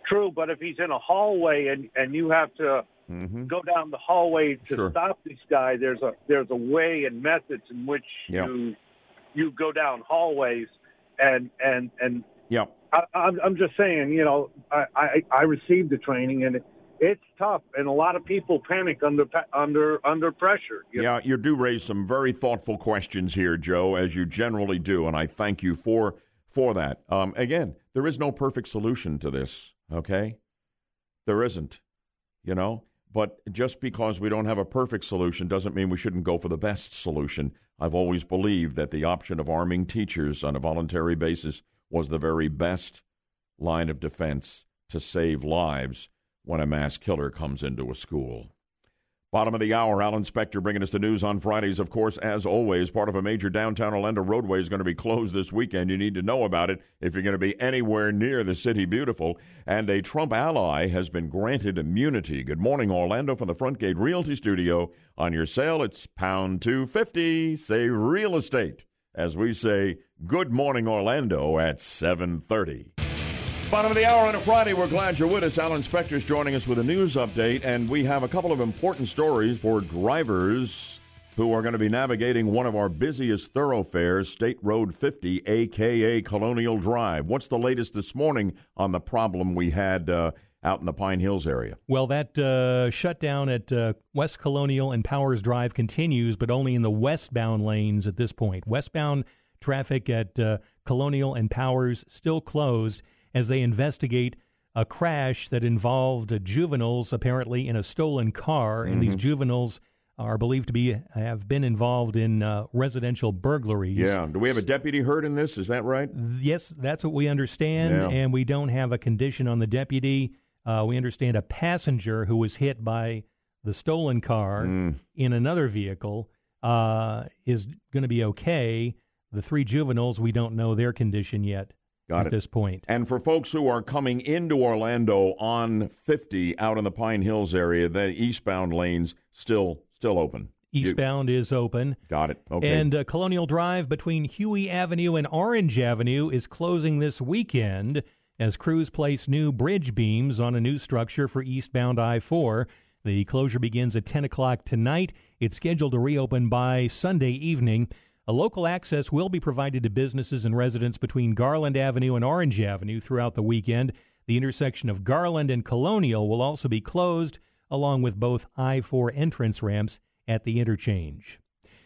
True, but if he's in a hallway and and you have to mm-hmm. go down the hallway to sure. stop this guy, there's a there's a way and methods in which you you go down hallways and and and yeah. I, I'm I'm just saying, you know, I I, I received the training and. It, it's tough, and a lot of people panic under under under pressure. You yeah, know? you do raise some very thoughtful questions here, Joe, as you generally do, and I thank you for for that. Um, again, there is no perfect solution to this. Okay? There isn't, you know? But just because we don't have a perfect solution doesn't mean we shouldn't go for the best solution. I've always believed that the option of arming teachers on a voluntary basis was the very best line of defense to save lives when a mass killer comes into a school. Bottom of the hour, Alan Spector bringing us the news on Fridays. Of course, as always, part of a major downtown Orlando roadway is going to be closed this weekend. You need to know about it if you're going to be anywhere near the city beautiful. And a Trump ally has been granted immunity. Good morning, Orlando, from the Front Gate Realty Studio. On your sale, it's pound 250. Say real estate. As we say, good morning, Orlando at 730. Bottom of the hour on a Friday. We're glad you're with us. Alan Spector's joining us with a news update, and we have a couple of important stories for drivers who are going to be navigating one of our busiest thoroughfares, State Road 50, aka Colonial Drive. What's the latest this morning on the problem we had uh, out in the Pine Hills area? Well, that uh, shutdown at uh, West Colonial and Powers Drive continues, but only in the westbound lanes at this point. Westbound traffic at uh, Colonial and Powers still closed as they investigate a crash that involved juveniles apparently in a stolen car, mm-hmm. and these mm-hmm. juveniles are believed to be have been involved in uh, residential burglaries. Yeah. Do we have a deputy hurt in this? Is that right? Yes, that's what we understand, yeah. and we don't have a condition on the deputy. Uh, we understand a passenger who was hit by the stolen car mm. in another vehicle uh, is going to be okay. The three juveniles, we don't know their condition yet Got at it. this point. And for folks who are coming into Orlando on 50 out in the Pine Hills area, the eastbound lanes still still open. You- Eastbound is open. got it. Okay. And uh, Colonial Drive between Hughey Avenue and Orange Avenue is closing this weekend as crews place new bridge beams on a new structure for eastbound I 4. The closure begins at 10 o'clock tonight. It's scheduled to reopen by Sunday evening. A local access will be provided to businesses and residents between Garland Avenue and Orange Avenue throughout the weekend. The intersection of Garland and Colonial will also be closed, along with both I 4 entrance ramps at the interchange.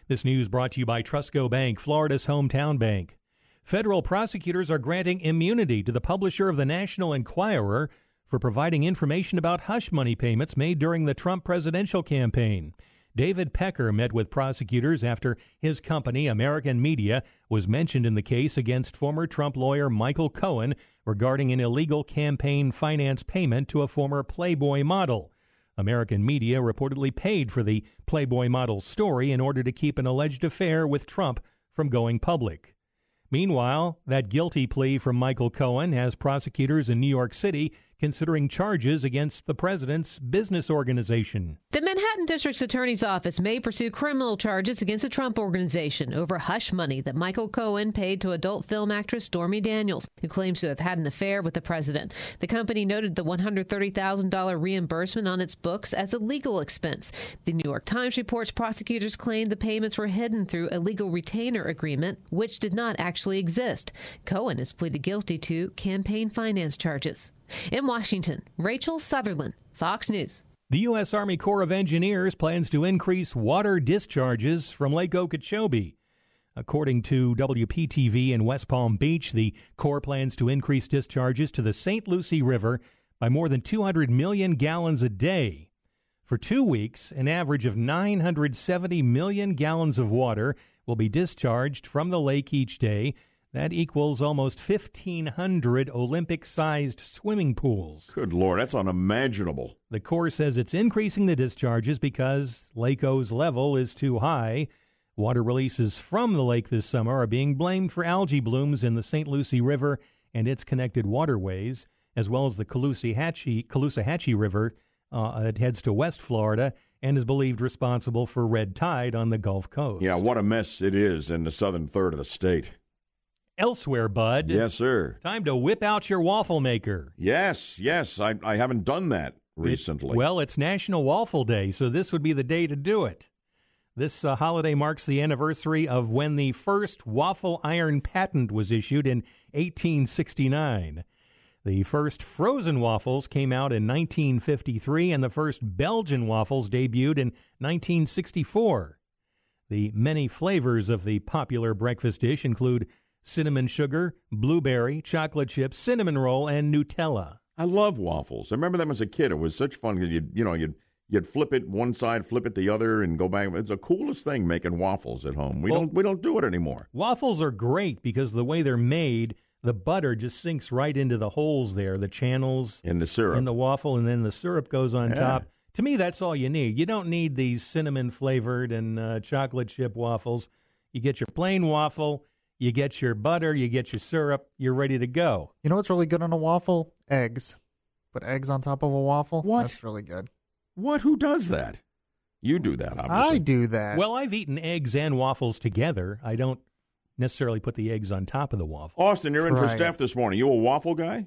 This news brought to you by TrustCo Bank, Florida's hometown bank. Federal prosecutors are granting immunity to the publisher of the National Enquirer for providing information about hush money payments made during the Trump presidential campaign. David Pecker met with prosecutors after his company, American Media, was mentioned in the case against former Trump lawyer Michael Cohen regarding an illegal campaign finance payment to a former Playboy model. American media reportedly paid for the Playboy model's story in order to keep an alleged affair with Trump from going public. Meanwhile, that guilty plea from Michael Cohen has prosecutors in New York City considering charges against the president's business organization. The Manhattan District's Attorney's Office may pursue criminal charges against the Trump Organization over hush money that Michael Cohen paid to adult film actress Stormy Daniels, who claims to have had an affair with the president. The company noted the $130,000 reimbursement on its books as a legal expense. The New York Times reports prosecutors claimed the payments were hidden through a legal retainer agreement, which did not actually exist. Cohen has pleaded guilty to campaign finance charges. In Washington, Rachel Sutherland, Fox News. The U.S. Army Corps of Engineers plans to increase water discharges from Lake Okeechobee. According to WPTV in West Palm Beach, the Corps plans to increase discharges to the St. Lucie River by more than 200 million gallons a day. For two weeks, an average of 970 million gallons of water will be discharged from the lake each day. That equals almost 1,500 Olympic sized swimming pools. Good Lord, that's unimaginable. The Corps says it's increasing the discharges because Lake O's level is too high. Water releases from the lake this summer are being blamed for algae blooms in the St. Lucie River and its connected waterways, as well as the Caloosahatchee, Caloosahatchee River. Uh, it heads to West Florida and is believed responsible for red tide on the Gulf Coast. Yeah, what a mess it is in the southern third of the state. Elsewhere, Bud. Yes, sir. Time to whip out your waffle maker. Yes, yes. I, I haven't done that recently. It- well, it's National Waffle Day, so this would be the day to do it. This uh, holiday marks the anniversary of when the first waffle iron patent was issued in 1869. The first frozen waffles came out in 1953, and the first Belgian waffles debuted in 1964. The many flavors of the popular breakfast dish include cinnamon sugar, blueberry, chocolate chip, cinnamon roll, and Nutella. I love waffles. I remember them as a kid. It was such fun. Because You you know you'd you'd flip it one side, flip it the other, and go back. It's the coolest thing making waffles at home. We Well- don't we don't do it anymore. Waffles are great because the way they're made, the butter just sinks right into the holes there, the channels in the syrup in the waffle, and then the syrup goes on Yeah. top. To me, that's all you need. You don't need these cinnamon flavored and uh, chocolate chip waffles. You get your plain waffle, you get your butter, you get your syrup, you're ready to go. You know what's really good on a waffle? Eggs. Put eggs on top of a waffle. What? That's really good. What? Who does that? You do that, obviously. I do that. Well, I've eaten eggs and waffles together. I don't necessarily put the eggs on top of the waffle. Austin, you're in for Try it. Steph this morning. You a waffle guy?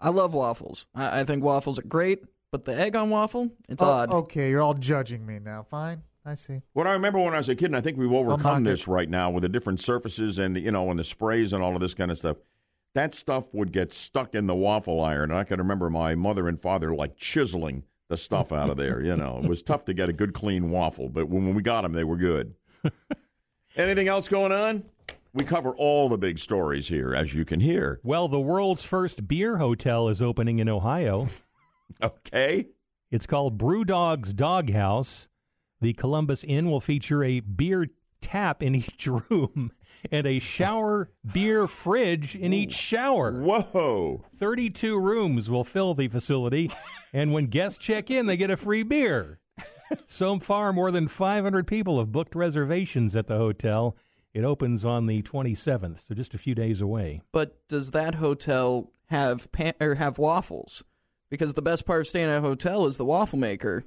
I love waffles. I, I think waffles are great, but the egg on waffle, it's Oh, odd. Okay, you're all judging me now. Fine. I see. What I remember when I was a kid, and I think we've overcome this right now with the different surfaces and you know and the sprays and all of this kind of stuff. That stuff would get stuck in the waffle iron. And I can remember my mother and father like chiseling the stuff out of there. You know, it was tough to get a good clean waffle, but when we got them, they were good. Anything else going on? We cover all the big stories here, as you can hear. Well, the world's first beer hotel is opening in Ohio. okay. It's called Brewdog's Doghouse. The Columbus Inn will feature a beer tap in each room and a shower beer fridge in each shower. Whoa. 32 rooms will fill the facility, and when guests check in, they get a free beer. so far, more than 500 people have booked reservations at the hotel. It opens on the 27th, so just a few days away. But does that hotel have pan- or have waffles? Because the best part of staying at a hotel is the waffle maker.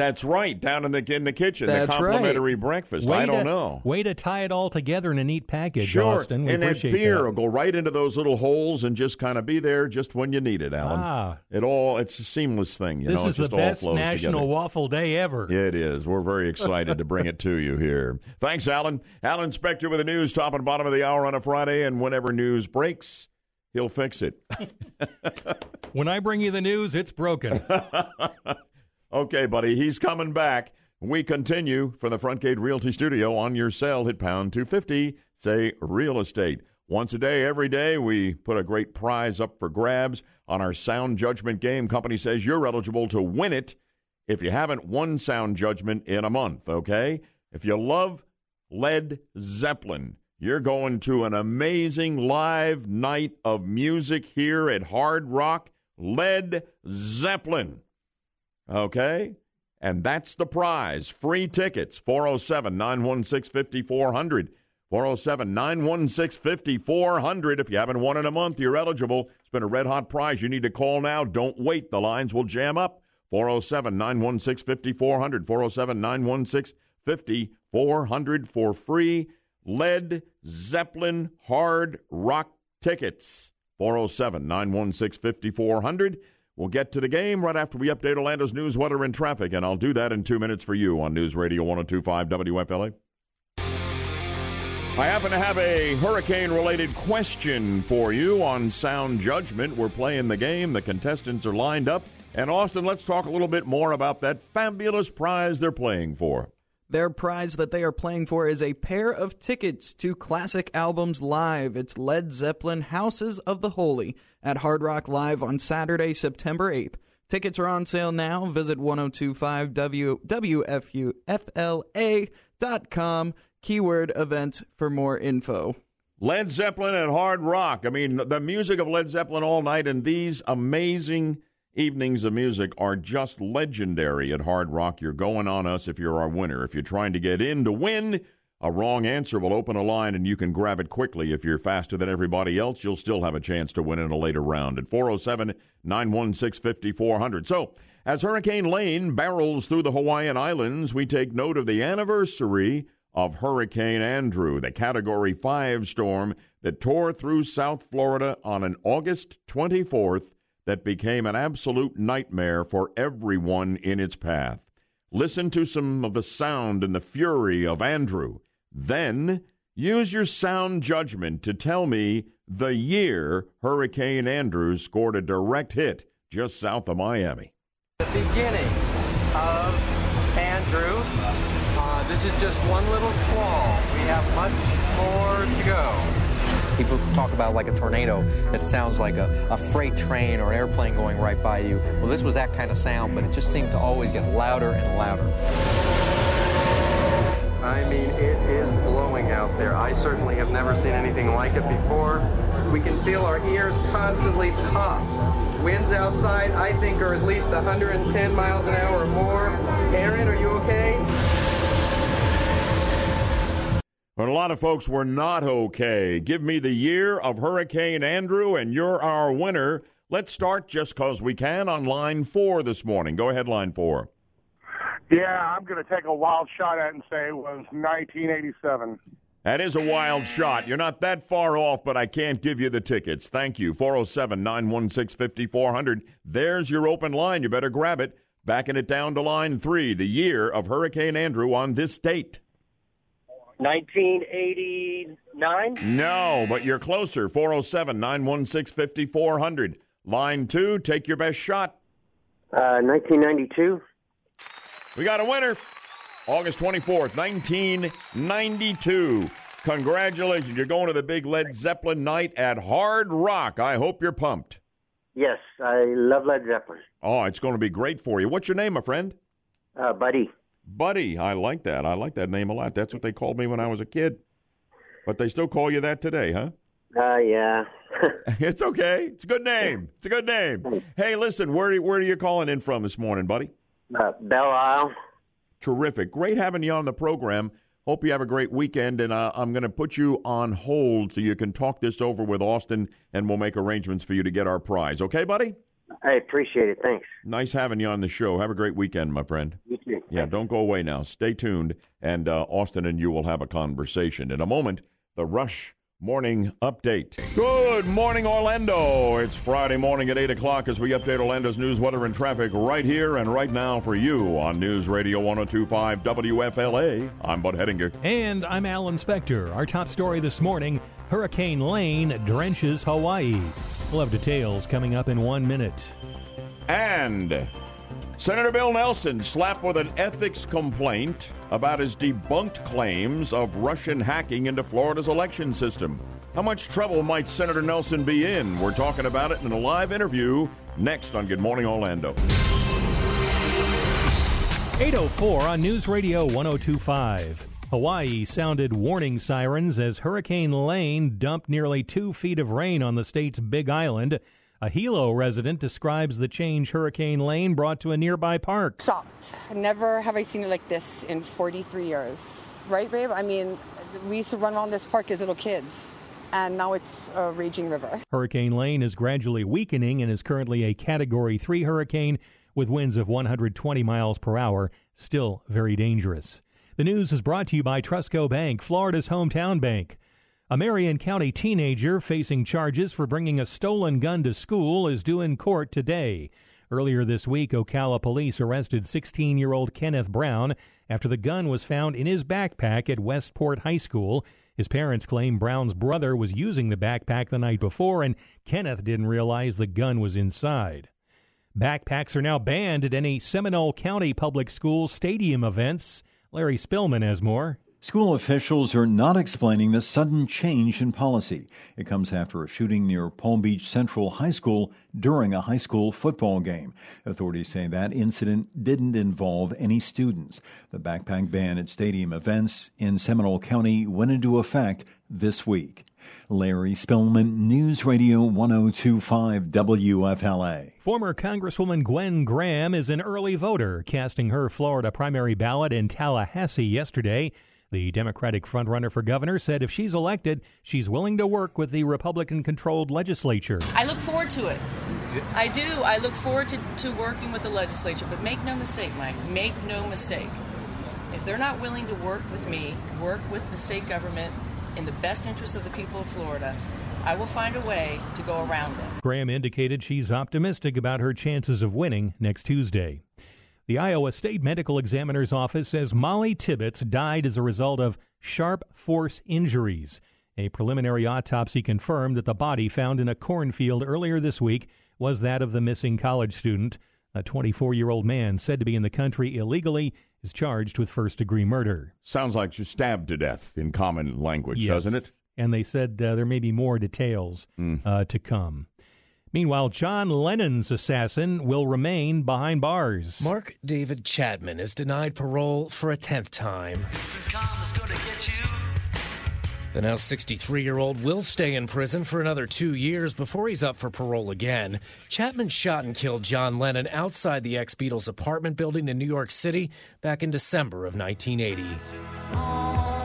That's right, down in the in the kitchen, That's the complimentary right. breakfast. Way I don't to- know. Way to tie it all together in a neat package, Sure, Austin. We and that beer that. will go right into those little holes and just kind of be there just when you need it, Alan. Ah. It all it's a seamless thing. You this know, is the all best flows National together. Waffle Day ever. It is. We're very excited to bring it to you here. Thanks, Alan. Alan Spector with the news, top and bottom of the hour on a Friday, and whenever news breaks, he'll fix it. When I bring you the news, it's broken. okay, buddy, he's coming back. We continue from the Front Gate Realty Studio on your cell. Hit pound 250, say real estate. Once a day, every day, we put a great prize up for grabs on our sound judgment game. Company says you're eligible to win it if you haven't won sound judgment in a month, okay? If you love Led Zeppelin, you're going to an amazing live night of music here at Hard Rock. Led Zeppelin. Okay? And that's the prize. Free tickets, 407 916 5400. 407 916 5400. If you haven't won in a month, you're eligible. It's been a red hot prize. You need to call now. Don't wait. The lines will jam up. 407 916 5400. 407 916 5400 for free Led Zeppelin Hard Rock tickets. 407 916 5400. We'll get to the game right after we update Orlando's news, weather, and traffic, and I'll do that in two minutes for you on News Radio 1025 WFLA. I happen to have a hurricane related question for you on sound judgment. We're playing the game, the contestants are lined up. And Austin, let's talk a little bit more about that fabulous prize they're playing for. Their prize that they are playing for is a pair of tickets to Classic Albums Live. It's Led Zeppelin Houses of the Holy at Hard Rock Live on Saturday, September 8th. Tickets are on sale now. Visit 1025 WFUFLA.com, keyword events for more info. Led Zeppelin and Hard Rock. I mean, the music of Led Zeppelin all night, and these amazing evenings of music are just legendary at Hard Rock. You're going on us if you're our winner. If you're trying to get in to win, a wrong answer will open a line and you can grab it quickly. If you're faster than everybody else, you'll still have a chance to win in a later round at 407 916 5400. So, as Hurricane Lane barrels through the Hawaiian Islands, we take note of the anniversary of Hurricane Andrew, the Category 5 storm that tore through South Florida on an August 24th that became an absolute nightmare for everyone in its path. Listen to some of the sound and the fury of Andrew. Then use your sound judgment to tell me the year Hurricane Andrew scored a direct hit just south of Miami. The beginnings of Andrew. Uh, this is just one little squall. We have much more to go. People talk about like a tornado that sounds like a, a freight train or an airplane going right by you. Well, this was that kind of sound, but it just seemed to always get louder and louder. I mean, it is blowing out there. I certainly have never seen anything like it before. We can feel our ears constantly pop. Winds outside, I think, are at least 110 miles an hour or more. Aaron, are you okay? But a lot of folks were not okay. Give me the year of Hurricane Andrew, and you're our winner. Let's start just because we can on line four this morning. Go ahead, line four. Yeah, I'm going to take a wild shot at it and say it was 1987. That is a wild shot. You're not that far off, but I can't give you the tickets. Thank you. 407 916 5400. There's your open line. You better grab it. Backing it down to line three, the year of Hurricane Andrew on this date. 1989? No, but you're closer. 407 916 5400. Line two, take your best shot. Uh, 1992? We got a winner. August 24th, 1992. Congratulations. You're going to the big Led Zeppelin night at Hard Rock. I hope you're pumped. Yes, I love Led Zeppelin. Oh, it's going to be great for you. What's your name, my friend? Uh, Buddy. Buddy. I like that. I like that name a lot. That's what they called me when I was a kid. But they still call you that today, huh? Uh, yeah. it's okay. It's a good name. It's a good name. Hey, listen, where, where are you calling in from this morning, buddy? Uh, Belle Isle. Terrific. Great having you on the program. Hope you have a great weekend, and uh, I'm going to put you on hold so you can talk this over with Austin, and we'll make arrangements for you to get our prize. Okay, buddy? I appreciate it. Thanks. Nice having you on the show. Have a great weekend, my friend. You too. Yeah, don't go away now. Stay tuned, and uh, Austin and you will have a conversation. In a moment, the Rush Morning Update. Good morning, Orlando. It's Friday morning at 8 o'clock as we update Orlando's news, weather, and traffic right here and right now for you on News Radio 1025 WFLA. I'm Bud Hedinger. And I'm Alan Spector. Our top story this morning Hurricane Lane drenches Hawaii. We'll have details coming up in one minute. And Senator Bill Nelson slapped with an ethics complaint about his debunked claims of Russian hacking into Florida's election system. How much trouble might Senator Nelson be in? We're talking about it in a live interview next on Good Morning Orlando. 804 on News Radio 1025. Hawaii sounded warning sirens as Hurricane Lane dumped nearly two feet of rain on the state's Big Island. A Hilo resident describes the change Hurricane Lane brought to a nearby park. Shocked. Never have I seen it like this in 43 years. Right, babe? I mean, we used to run around this park as little kids, and now it's a raging river. Hurricane Lane is gradually weakening and is currently a Category 3 hurricane with winds of 120 miles per hour, still very dangerous. The news is brought to you by TrustCo Bank, Florida's hometown bank. A Marion County teenager facing charges for bringing a stolen gun to school is due in court today. Earlier this week, Ocala police arrested 16 year old Kenneth Brown after the gun was found in his backpack at Westport High School. His parents claim Brown's brother was using the backpack the night before and Kenneth didn't realize the gun was inside. Backpacks are now banned at any Seminole County Public Schools stadium events. Larry Spillman has more. School officials are not explaining the sudden change in policy. It comes after a shooting near Palm Beach Central High School during a high school football game. Authorities say that incident didn't involve any students. The backpack ban at stadium events in Seminole County went into effect this week. Larry Spillman, News Radio 1025 WFLA. Former Congresswoman Gwen Graham is an early voter, casting her Florida primary ballot in Tallahassee yesterday. The Democratic frontrunner for governor said if she's elected, she's willing to work with the Republican controlled legislature. I look forward to it. I do. I look forward to, to working with the legislature. But make no mistake, Mike, make no mistake. If they're not willing to work with me, work with the state government in the best interest of the people of Florida, I will find a way to go around them. Graham indicated she's optimistic about her chances of winning next Tuesday. The Iowa State Medical Examiner's Office says Molly Tibbetts died as a result of sharp force injuries. A preliminary autopsy confirmed that the body found in a cornfield earlier this week was that of the missing college student. A 24 year old man said to be in the country illegally is charged with first degree murder. Sounds like she stabbed to death in common language, yes. doesn't it? And they said uh, there may be more details mm. uh, to come. Meanwhile, John Lennon's assassin will remain behind bars. Mark David Chapman is denied parole for a 10th time. The now 63 year old will stay in prison for another two years before he's up for parole again. Chapman shot and killed John Lennon outside the ex Beatles apartment building in New York City back in December of 1980.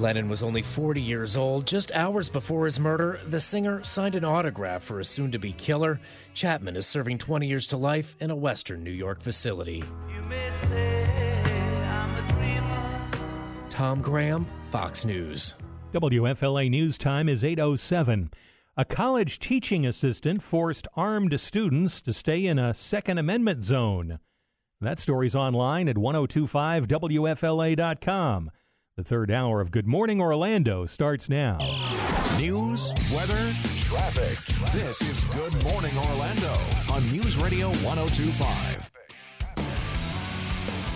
Lennon was only 40 years old. Just hours before his murder, the singer signed an autograph for a soon to be killer. Chapman is serving 20 years to life in a Western New York facility. Tom Graham, Fox News. WFLA News Time is 807. A college teaching assistant forced armed students to stay in a Second Amendment zone. That story's online at 1025WFLA.com. The third hour of Good Morning Orlando starts now. News, weather, traffic. This is Good Morning Orlando on News Radio 1025.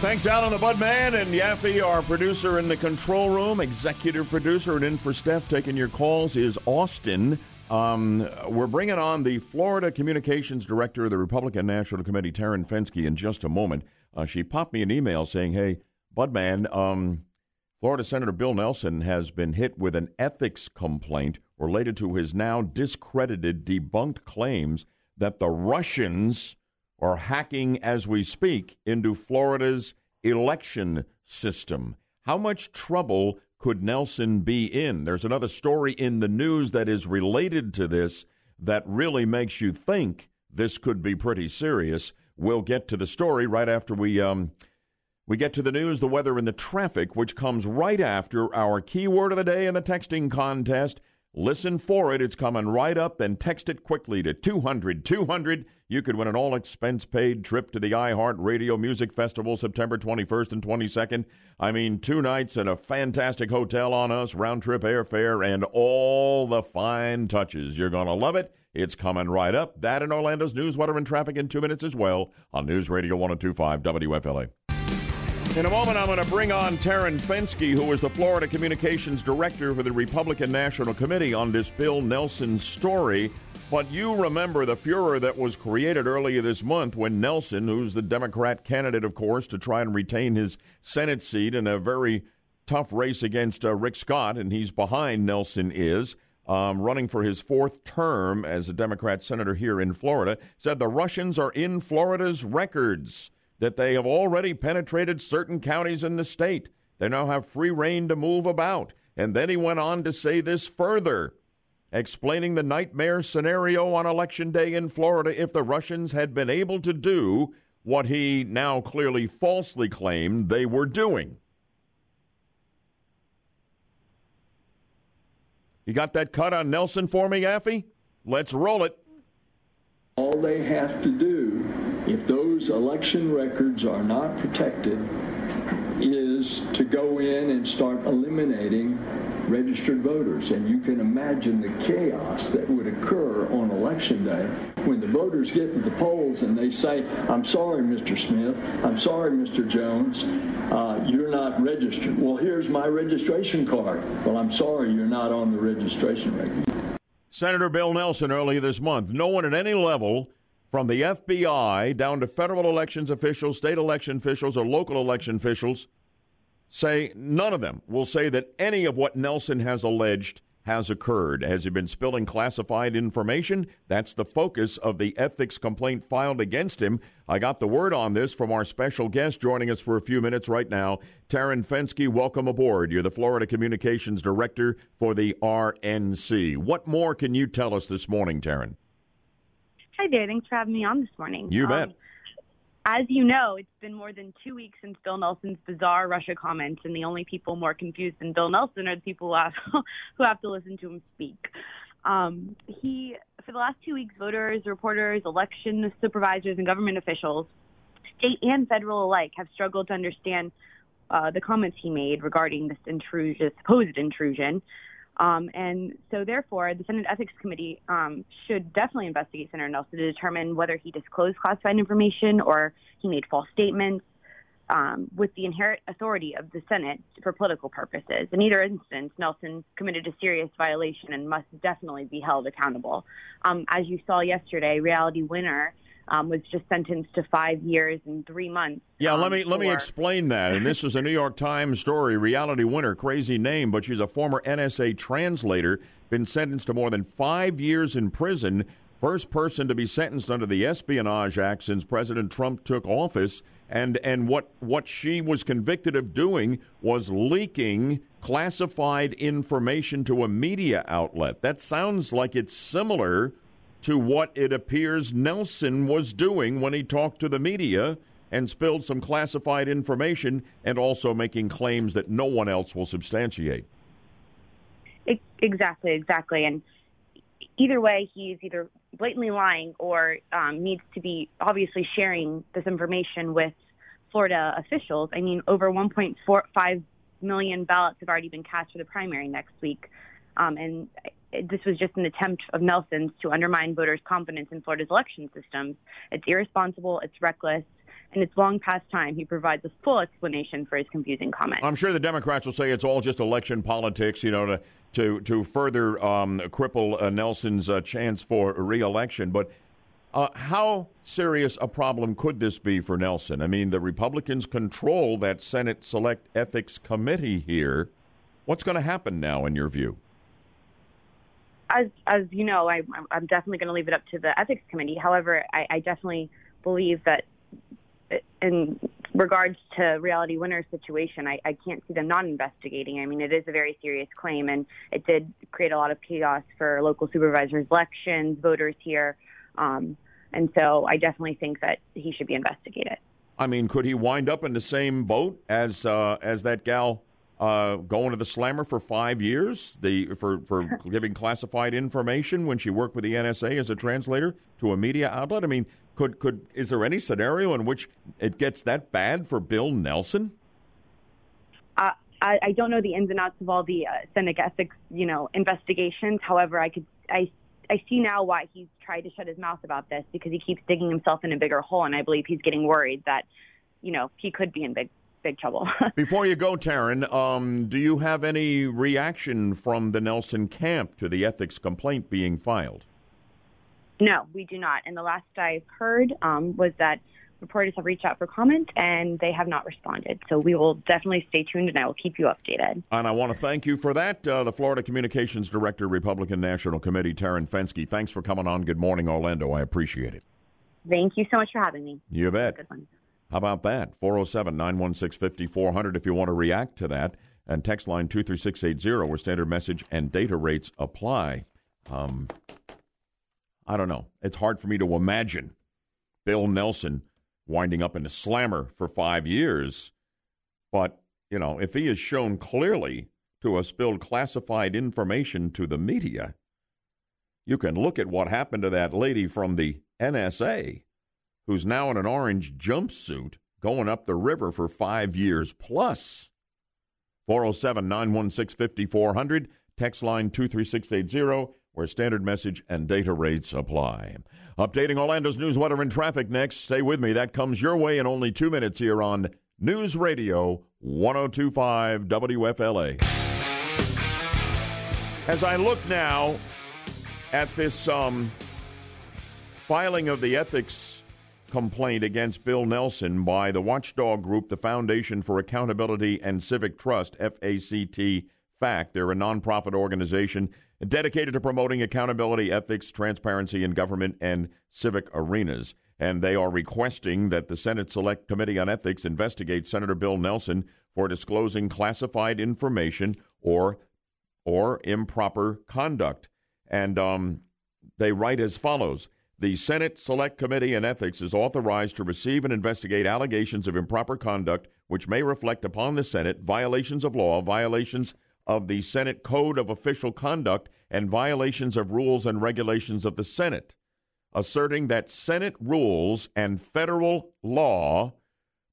Thanks, Alan the Bud Man and Yaffe, our producer in the control room, executive producer, and in for Steph taking your calls is Austin. Um, we're bringing on the Florida Communications Director of the Republican National Committee, Taryn Fenske, in just a moment. Uh, she popped me an email saying, "Hey, Budman, um, Florida Senator Bill Nelson has been hit with an ethics complaint related to his now discredited, debunked claims that the Russians are hacking as we speak into Florida's election system. How much trouble could Nelson be in? There's another story in the news that is related to this that really makes you think this could be pretty serious. We'll get to the story right after we um, we get to the news, the weather, and the traffic, which comes right after our keyword of the day in the texting contest. Listen for it. It's coming right up Then text it quickly to 200 200. You could win an all expense paid trip to the iHeart Radio Music Festival September 21st and 22nd. I mean, two nights in a fantastic hotel on us, round trip airfare, and all the fine touches. You're going to love it. It's coming right up. That in Orlando's news, weather, and traffic in two minutes as well on News Radio 1025 WFLA. In a moment, I'm going to bring on Taryn Fenske, who is the Florida Communications Director for the Republican National Committee on this Bill Nelson story. But you remember the furor that was created earlier this month when Nelson, who's the Democrat candidate, of course, to try and retain his Senate seat in a very tough race against uh, Rick Scott, and he's behind Nelson is. Um, running for his fourth term as a Democrat senator here in Florida, said the Russians are in Florida's records that they have already penetrated certain counties in the state. They now have free reign to move about. And then he went on to say this further, explaining the nightmare scenario on Election Day in Florida if the Russians had been able to do what he now clearly falsely claimed they were doing. You got that cut on Nelson for me, Yaffe? Let's roll it. All they have to do, if those election records are not protected, is to go in and start eliminating registered voters. And you can imagine the chaos that would occur on election day when the voters get to the polls and they say, I'm sorry, Mr. Smith, I'm sorry, Mr. Jones, uh, you're not registered. Well, here's my registration card. Well, I'm sorry, you're not on the registration record. Senator Bill Nelson earlier this month. No one at any level, from the FBI down to federal elections officials, state election officials, or local election officials, say none of them will say that any of what Nelson has alleged has occurred. Has he been spilling classified information? That's the focus of the ethics complaint filed against him. I got the word on this from our special guest joining us for a few minutes right now. Taryn Fenske. welcome aboard. You're the Florida Communications Director for the RNC. What more can you tell us this morning, Taryn? Hi there. Thanks for having me on this morning. You bet. Um, as you know, it's been more than two weeks since Bill Nelson's bizarre Russia comments, and the only people more confused than Bill Nelson are the people who have, who have to listen to him speak. Um, he, for the last two weeks, voters, reporters, election supervisors, and government officials, state and federal alike, have struggled to understand uh, the comments he made regarding this intrusion, supposed intrusion. Um, and so, therefore, the Senate Ethics Committee um, should definitely investigate Senator Nelson to determine whether he disclosed classified information or he made false statements um, with the inherent authority of the Senate for political purposes. In either instance, Nelson committed a serious violation and must definitely be held accountable. Um, as you saw yesterday, Reality Winner um, was just sentenced to five years and three months. Yeah, um, let me let me explain that. And this is a New York Times story. Reality Winner, crazy name, but she's a former NSA translator, been sentenced to more than five years in prison. First person to be sentenced under the Espionage Act since President Trump took office. And and what what she was convicted of doing was leaking classified information to a media outlet. That sounds like it's similar to what it appears Nelson was doing when he talked to the media and spilled some classified information and also making claims that no one else will substantiate. Exactly, exactly. And either way, he's either blatantly lying or um, needs to be obviously sharing this information with Florida officials. I mean, over 1.45 million ballots have already been cast for the primary next week. Um, and this was just an attempt of Nelson's to undermine voters' confidence in Florida's election systems. It's irresponsible, it's reckless, and it's long past time he provides a full explanation for his confusing comments. I'm sure the Democrats will say it's all just election politics, you know, to to to further um, cripple uh, Nelson's uh, chance for reelection. But uh, how serious a problem could this be for Nelson? I mean, the Republicans control that Senate Select Ethics Committee here. What's going to happen now, in your view? As as you know, I, I'm definitely going to leave it up to the ethics committee. However, I, I definitely believe that, in regards to reality winner's situation, I, I can't see them not investigating. I mean, it is a very serious claim, and it did create a lot of chaos for local supervisors' elections, voters here. Um, and so I definitely think that he should be investigated. I mean, could he wind up in the same boat as uh, as that gal uh, going to the slammer for five years the for, for giving classified information when she worked with the NSA as a translator to a media outlet? I mean, could could is there any scenario in which it gets that bad for Bill Nelson? Uh, I, I don't know the ins and outs of all the uh, Senate ethics, you know, investigations. However, I could I I see now why he's tried to shut his mouth about this because he keeps digging himself in a bigger hole, and I believe he's getting worried that, you know, he could be in big big trouble. Before you go, Taryn, um, do you have any reaction from the Nelson camp to the ethics complaint being filed? No, we do not. And the last I've heard um, was that reporters have reached out for comment and they have not responded. So we will definitely stay tuned and I will keep you updated. And I want to thank you for that. Uh, the Florida Communications Director, Republican National Committee, Taryn Fenske. Thanks for coming on. Good morning, Orlando. I appreciate it. Thank you so much for having me. You bet. How about that? 407 916 5400 if you want to react to that. And text line 23680 where standard message and data rates apply. Um, I don't know. It's hard for me to imagine Bill Nelson winding up in a slammer for five years. But, you know, if he has shown clearly to have spilled classified information to the media, you can look at what happened to that lady from the NSA who's now in an orange jumpsuit going up the river for five years plus. 407 916 5400, text line 23680, where standard message and data rates apply. Updating Orlando's news, weather, and traffic next. Stay with me. That comes your way in only two minutes here on News Radio 1025 WFLA. As I look now at this um, filing of the ethics complaint against Bill Nelson by the watchdog group, the Foundation for Accountability and Civic Trust, FACT FACT. They're a nonprofit organization dedicated to promoting accountability, ethics, transparency in government and civic arenas. And they are requesting that the Senate Select Committee on Ethics investigate Senator Bill Nelson for disclosing classified information or or improper conduct. And um, they write as follows. The Senate Select Committee on Ethics is authorized to receive and investigate allegations of improper conduct which may reflect upon the Senate violations of law, violations of the Senate Code of Official Conduct and violations of rules and regulations of the Senate, asserting that Senate rules and federal law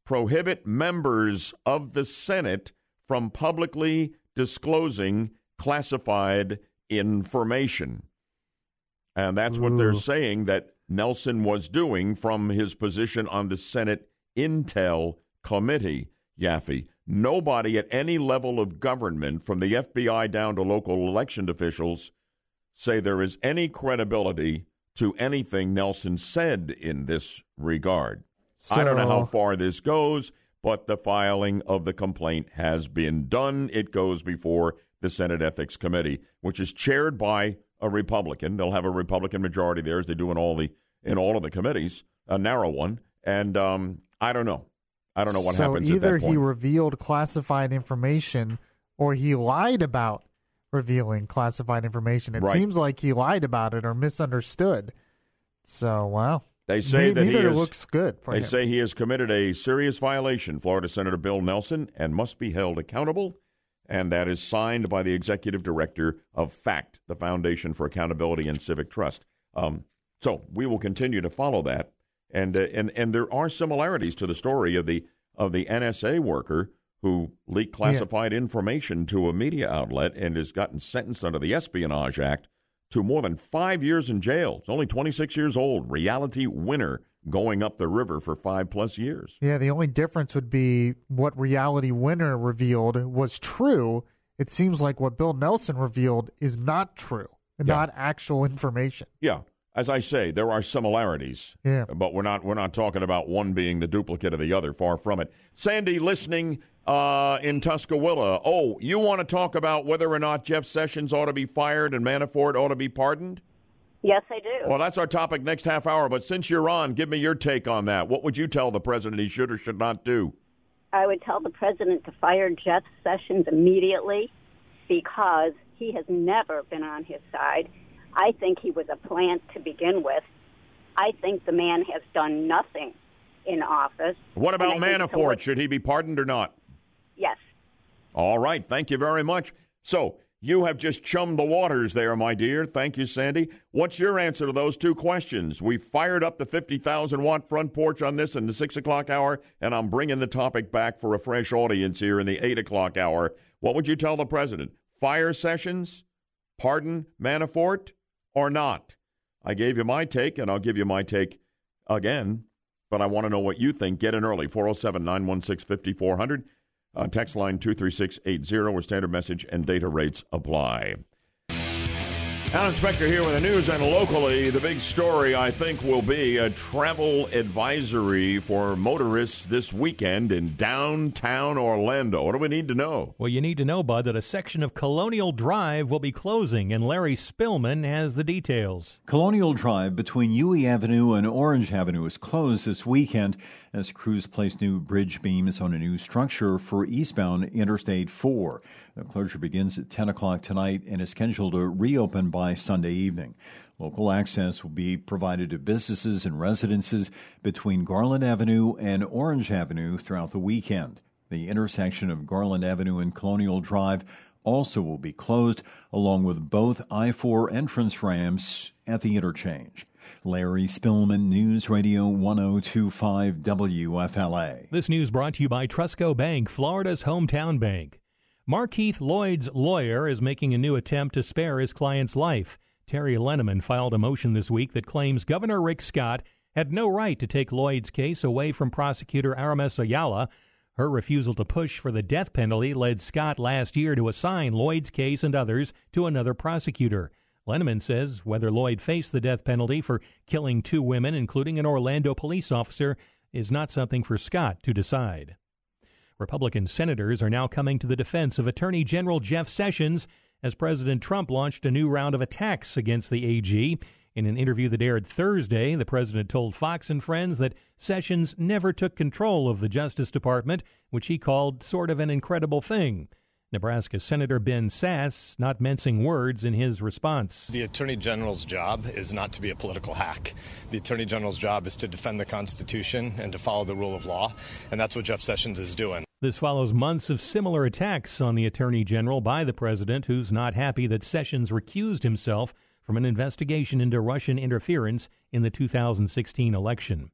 prohibit members of the Senate from publicly disclosing classified information. And that's Ooh. what they're saying that Nelson was doing from his position on the Senate Intel Committee, Yaffe. Nobody at any level of government, from the FBI down to local election officials, say there is any credibility to anything Nelson said in this regard. So, I don't know how far this goes, but the filing of the complaint has been done. It goes before the Senate Ethics Committee, which is chaired by a Republican. They'll have a Republican majority there, as they do in all the in all of the committees, a narrow one. And um, I don't know. I don't know what so happens. Either he revealed classified information or he lied about revealing classified information. It right. seems like he lied about it or misunderstood. So wow. They say that neither he looks good. they him. say he has committed a serious violation, Florida Senator Bill Nelson, and must be held accountable. And that is signed by the executive director of FACT, the Foundation for Accountability and Civic Trust. Um, so we will continue to follow that and uh, and and there are similarities to the story of the of the NSA worker who leaked classified yeah. information to a media outlet and has gotten sentenced under the Espionage Act to more than five years in jail. It's only 26 years old. Reality winner going up the river for five plus years. Yeah, the only difference would be what Reality Winner revealed was true. It seems like what Bill Nelson revealed is not true, yeah. not actual information. Yeah as I say, there are similarities. Yeah. But we're not we're not talking about one being the duplicate of the other. Far from it. Sandy, listening uh, in Tuscaloosa. Oh, you want to talk about whether or not Jeff Sessions ought to be fired and Manafort ought to be pardoned? Yes, I do. Well, that's our topic next half hour. But since you're on, give me your take on that. What would you tell the president he should or should not do? I would tell the president to fire Jeff Sessions immediately because he has never been on his side. I think he was a plant to begin with. I think the man has done nothing in office. What about Manafort? Should he be pardoned or not? Yes. All right. Thank you very much. So, you have just chummed the waters there, my dear. Thank you, Sandy. What's your answer to those two questions? We fired up the 50,000 watt front porch on this in the 6 o'clock hour, and I'm bringing the topic back for a fresh audience here in the 8 o'clock hour. What would you tell the president? Fire sessions? Pardon Manafort? Or not? I gave you my take, and I'll give you my take again, but I want to know what you think. Get in early, 407 916 5400. Uh, text line 23680 where standard message and data rates apply. Alan Spector here with the news, and locally, the big story I think will be a travel advisory for motorists this weekend in downtown Orlando. What do we need to know? Well, you need to know, Bud, that a section of Colonial Drive will be closing, and Larry Spillman has the details. Colonial Drive between Hughey Avenue and Orange Avenue is closed this weekend as crews place new bridge beams on a new structure for eastbound Interstate 4. The closure begins at 10 o'clock tonight and is scheduled to reopen by Sunday evening. Local access will be provided to businesses and residences between Garland Avenue and Orange Avenue throughout the weekend. The intersection of Garland Avenue and Colonial Drive also will be closed, along with both I 4 entrance ramps at the interchange. Larry Spillman, News Radio 1025 WFLA. This news brought to you by TrustCo Bank, Florida's hometown bank. Markeith Lloyd's lawyer is making a new attempt to spare his client's life. Terry Lenamon filed a motion this week that claims Governor Rick Scott had no right to take Lloyd's case away from prosecutor Aramis Ayala. Her refusal to push for the death penalty led Scott last year to assign Lloyd's case and others to another prosecutor. Lenamon says whether Lloyd faced the death penalty for killing two women, including an Orlando police officer, is not something for Scott to decide. Republican senators are now coming to the defense of Attorney General Jeff Sessions as President Trump launched a new round of attacks against the AG. In an interview that aired Thursday, the president told Fox and Friends that Sessions never took control of the Justice Department, which he called sort of an incredible thing. Nebraska Senator Ben Sasse not mincing words in his response. The Attorney General's job is not to be a political hack. The Attorney General's job is to defend the Constitution and to follow the rule of law, and that's what Jeff Sessions is doing. This follows months of similar attacks on the Attorney General by the president, who's not happy that Sessions recused himself from an investigation into Russian interference in the 2016 election.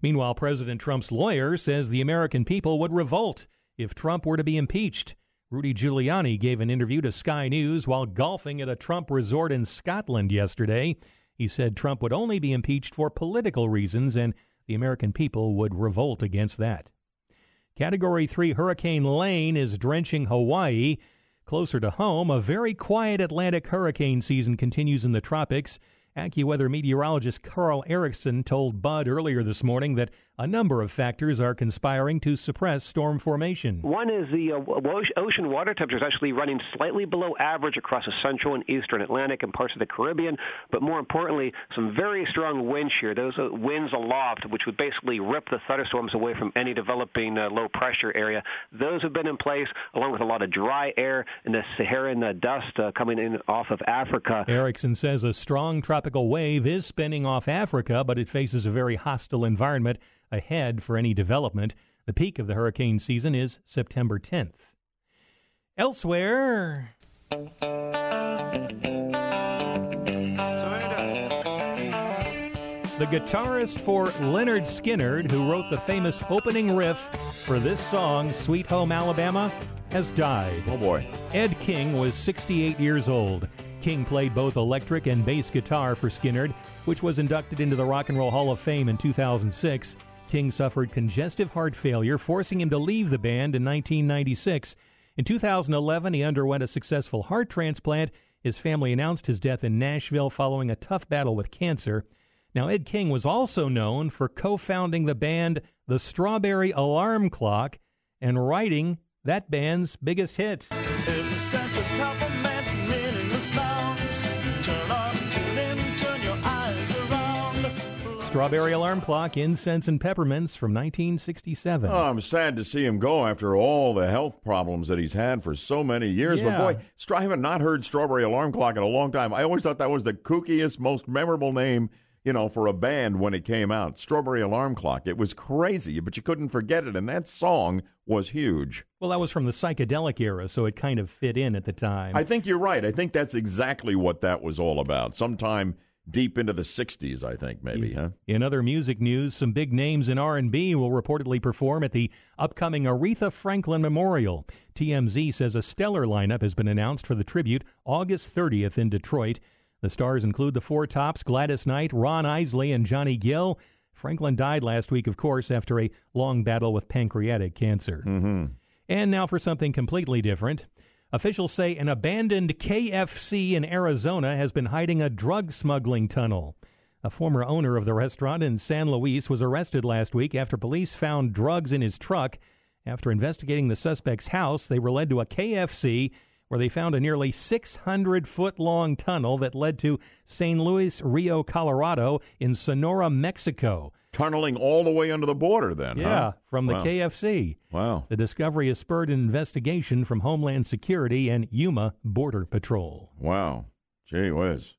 Meanwhile, President Trump's lawyer says the American people would revolt if Trump were to be impeached. Rudy Giuliani gave an interview to Sky News while golfing at a Trump resort in Scotland yesterday. He said Trump would only be impeached for political reasons and the American people would revolt against that. Category 3 Hurricane Lane is drenching Hawaii. Closer to home, a very quiet Atlantic hurricane season continues in the tropics. AccuWeather meteorologist Carl Erickson told Bud earlier this morning that a number of factors are conspiring to suppress storm formation. One is the uh, ocean water temperature is actually running slightly below average across the central and eastern Atlantic and parts of the Caribbean, but more importantly, some very strong wind shear. Those winds aloft, which would basically rip the thunderstorms away from any developing uh, low pressure area. Those have been in place, along with a lot of dry air and the Saharan uh, dust uh, coming in off of Africa. Erickson says a strong tropical wave is spinning off Africa, but it faces a very hostile environment ahead for any development. The peak of the hurricane season is September 10th. Elsewhere. The guitarist for Lynyrd Skynyrd, who wrote the famous opening riff for this song, Sweet Home Alabama, has died. Oh boy. Ed King was 68 years old. King played both electric and bass guitar for Skynyrd, which was inducted into the Rock and Roll Hall of Fame in 2006. King suffered congestive heart failure, forcing him to leave the band in 1996. In 2011, he underwent a successful heart transplant. His family announced his death in Nashville following a tough battle with cancer. Now, Ed King was also known for co founding the band The Strawberry Alarm Clock and writing that band's biggest hit. Strawberry Alarm Clock, Incense and Peppermints from 1967. Oh, I'm sad to see him go after all the health problems that he's had for so many years. Yeah. But boy, I haven't not heard Strawberry Alarm Clock in a long time. I always thought that was the kookiest, most memorable name, you know, for a band when it came out. Strawberry Alarm Clock. It was crazy, but you couldn't forget it. And that song was huge. Well, that was from the psychedelic era, so it kind of fit in at the time. I think you're right. I think that's exactly what that was all about. Sometime deep into the 60s, I think, maybe, huh? In other music news, some big names in R&B will reportedly perform at the upcoming Aretha Franklin Memorial. TMZ says a stellar lineup has been announced for the tribute August 30th in Detroit. The stars include the Four Tops, Gladys Knight, Ron Isley, and Johnny Gill. Franklin died last week, of course, after a long battle with pancreatic cancer. Mm-hmm. And now for something completely different. Officials say an abandoned KFC in Arizona has been hiding a drug smuggling tunnel. A former owner of the restaurant in San Luis was arrested last week after police found drugs in his truck. After investigating the suspect's house, they were led to a KFC where they found a nearly 600 foot long tunnel that led to San Luis Rio, Colorado, in Sonora, Mexico. Tunneling all the way under the border, then, Yeah, huh? from the Wow. KFC. Wow. The discovery has spurred an investigation from Homeland Security and Yuma Border Patrol. Wow. Gee whiz.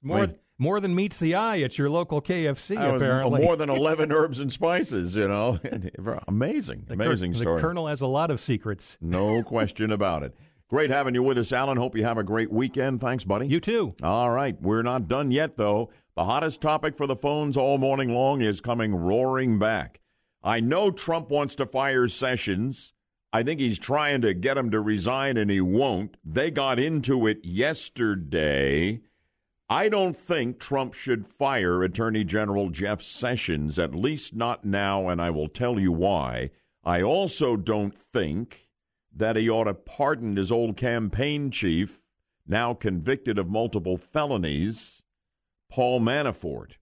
More, Wait. more than meets the eye at your local KFC, apparently. More than 11 herbs and spices, you know. amazing. The amazing the story. colonel has a lot of secrets. No question about it. Great having you with us, Alan. Hope you have a great weekend. Thanks, buddy. You too. All right. We're not done yet, though. The hottest topic for the phones all morning long is coming roaring back. I know Trump wants to fire Sessions. I think he's trying to get him to resign, and he won't. They got into it yesterday. I don't think Trump should fire Attorney General Jeff Sessions, at least not now, and I will tell you why. I also don't think that he ought to pardon his old campaign chief, now convicted of multiple felonies, Paul Manafort.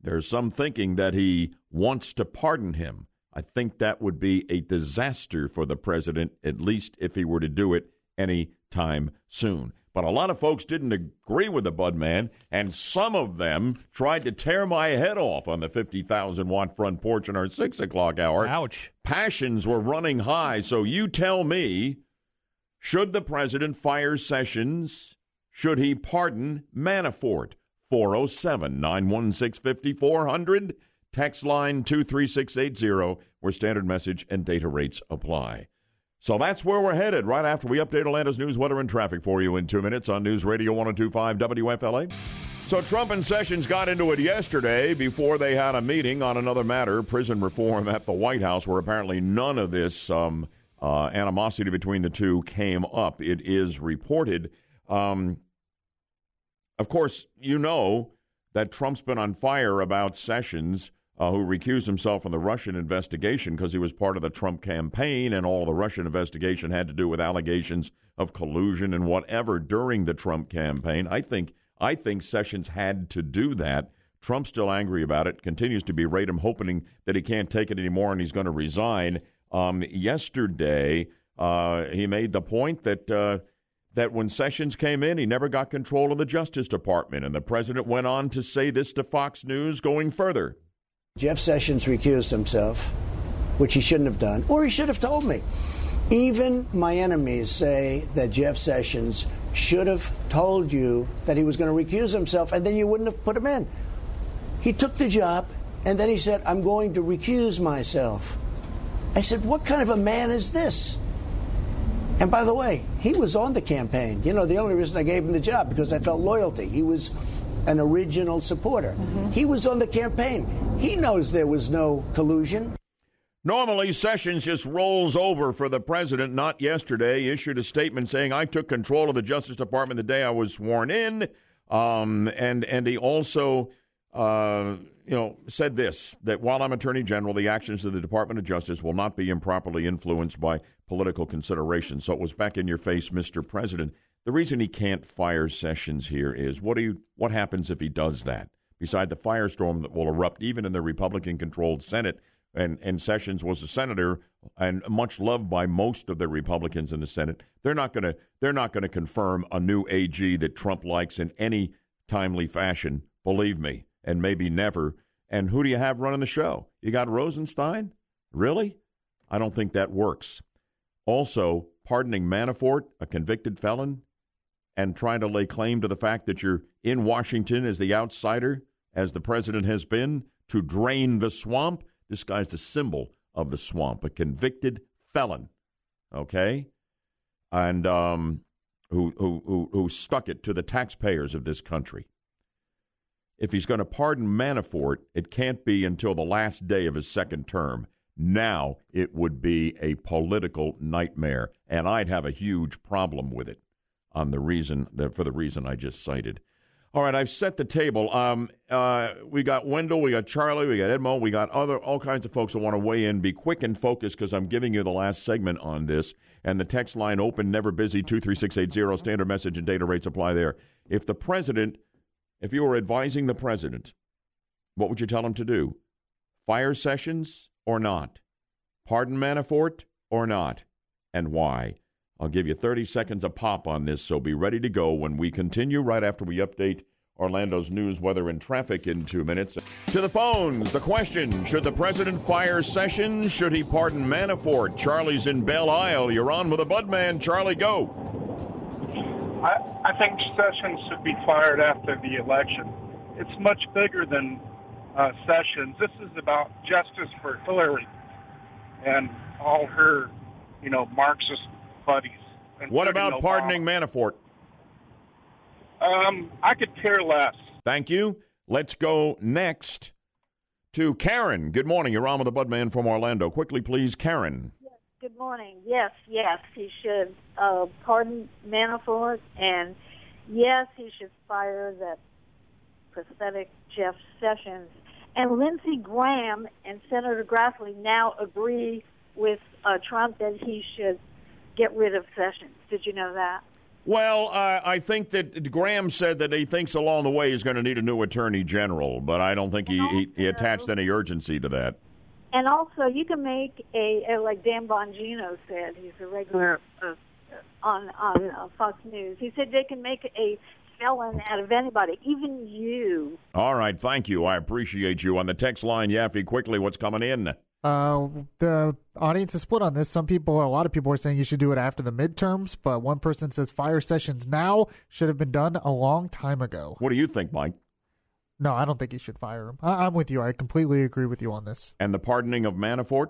There's some thinking that he wants to pardon him. I think that would be a disaster for the president, at least if he were to do it any time soon. But a lot of folks didn't agree with the Bud man, and some of them tried to tear my head off on the 50,000 watt front porch in our 6 o'clock hour. Ouch. Passions Passions were running high. So you tell me should the president fire Sessions? Should he pardon Manafort? 407 916 5400. Text line 23680, where standard message and data rates apply. So that's where we're headed right after we update Atlanta's news, weather, and traffic for you in two minutes on News Radio 1025 WFLA. So Trump and Sessions got into it yesterday before they had a meeting on another matter, prison reform at the White House, where apparently none of this um, uh, animosity between the two came up. It is reported. Um, of course, you know that Trump's been on fire about Sessions, uh, who recused himself from the Russian investigation because he was part of the Trump campaign, and all the Russian investigation had to do with allegations of collusion and whatever during the Trump campaign. I think I think Sessions had to do that. Trump's still angry about it, continues to berate him, hoping that he can't take it anymore and he's going to resign. Um, yesterday, uh, he made the point that. Uh, that when Sessions came in, he never got control of the Justice Department. And the president went on to say this to Fox News going further. Jeff Sessions recused himself, which he shouldn't have done, or he should have told me. Even my enemies say that Jeff Sessions should have told you that he was going to recuse himself, and then you wouldn't have put him in. He took the job, and then he said, I'm going to recuse myself. I said, What kind of a man is this? And by the way, he was on the campaign. You know, the only reason I gave him the job because I felt loyalty. He was an original supporter. He was on the campaign. He knows there was no collusion. Normally, Sessions just rolls over for the president. Not yesterday. He issued a statement saying, "I took control of the Justice Department the day I was sworn in," um, and and he also, uh, you know, said this: that while I'm Attorney General, the actions of the Department of Justice will not be improperly influenced by political considerations. So it was back in your face, Mr. President. The reason he can't fire Sessions here is what do you what happens if he does that? Beside the firestorm that will erupt even in the Republican-controlled Senate and, and Sessions was a senator and much loved by most of the Republicans in the Senate. They're not going to they're not going to confirm a new AG that Trump likes in any timely fashion. Believe me, and maybe never. And who do you have running the show? You got Rosenstein? Really? I don't think that works. Also, pardoning Manafort, a convicted felon, and trying to lay claim to the fact that you're in Washington as the outsider, as the president has been, to drain the swamp. This guy's the symbol of the swamp, a convicted felon. Okay? And um, who, who, who, who stuck it to the taxpayers of this country. If he's going to pardon Manafort, it can't be until the last day of his second term. Now it would be a political nightmare, and I'd have a huge problem with it on the reason that for the reason I just cited. All right, I've set the table. Um, uh, we got Wendell, we got Charlie, we got Edmo, we got other all kinds of folks that want to weigh in. Be quick and focused because I'm giving you the last segment on this. And the text line open, never busy, two three six eight zero. Standard message and data rates apply there. If the president, if you were advising the president, what would you tell him to do? Fire Sessions or not? Pardon Manafort or not? And why? I'll give you 30 seconds a pop on this, so be ready to go when we continue right after we update Orlando's news, weather, and traffic in two minutes. To the phones, the question Should the president fire Sessions? Should he pardon Manafort? Charlie's in Belle Isle. You're on with a Budman. Charlie, go. I, I think Sessions should be fired after the election. It's much bigger than uh, Sessions. This is about justice for Hillary and all her, you know, Marxist buddies. What about Obama. pardoning Manafort? Um, I could care less. Thank you. Let's go next to Karen. Good morning. You're on with the Budman from Orlando. Quickly, please, Karen. Good morning. Yes, yes, he should uh, pardon Manafort, and yes, he should fire that pathetic Jeff Sessions. And Lindsey Graham and Senator Grassley now agree with uh, Trump that he should get rid of Sessions. Did you know that? Well, uh, I think that Graham said that he thinks along the way he's going to need a new attorney general, but I don't think he, he, he attached any urgency to that. And also, you can make a, a like Dan Bongino said. He's a regular uh, on on uh, Fox News. He said they can make a felon out of anybody, even you. All right, thank you. I appreciate you. On the text line, Yaffe, quickly, what's coming in? Uh, the audience is split on this. Some people, a lot of people are saying you should do it after the midterms, but one person says fire sessions now should have been done a long time ago. What do you think, Mike? No, I don't think he should fire him. I- I'm with you. I completely agree with you on this. And the pardoning of Manafort?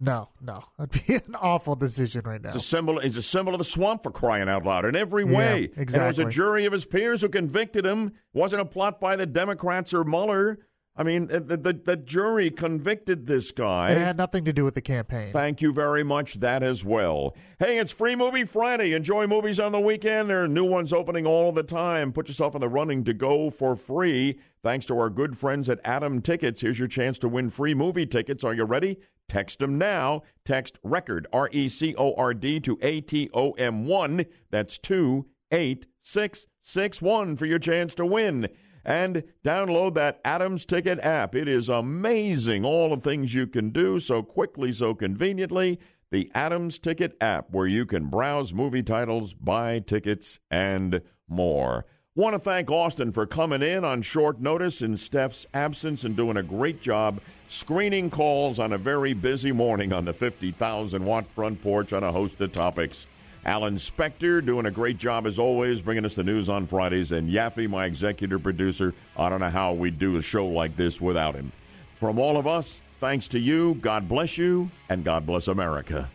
No, no, that'd be an awful decision right now. It's a symbol. He's a symbol of the swamp for crying out loud in every Yeah, way. And it was a jury of his peers who convicted him. It wasn't a plot by the Democrats or Mueller. I mean, uh, the, the, the jury convicted this guy. It had nothing to do with the campaign. Thank you very much. That as well. Hey, it's Free Movie Friday. Enjoy movies on the weekend. There are new ones opening all the time. Put yourself in the running to go for free. Thanks to our good friends at Atom Tickets. Here's your chance to win free movie tickets. Are you ready? Text them now. Text record R E C O R D to A T O M one. That's two eight six six one for your chance to win and download that Atom Tickets app. It is amazing all the things you can do so quickly, so conveniently. The Atom Tickets app, where you can browse movie titles, buy tickets, and more. Want to thank Austin for coming in on short notice in Steph's absence and doing a great job screening calls on a very busy morning on the 50,000 watt front porch on a host of topics. Alan Spector doing a great job as always, bringing us the news on Fridays, and Yaffe, my executive producer. I don't know how we'd do a show like this without him. From all of us, thanks to you, God bless you, and God bless America.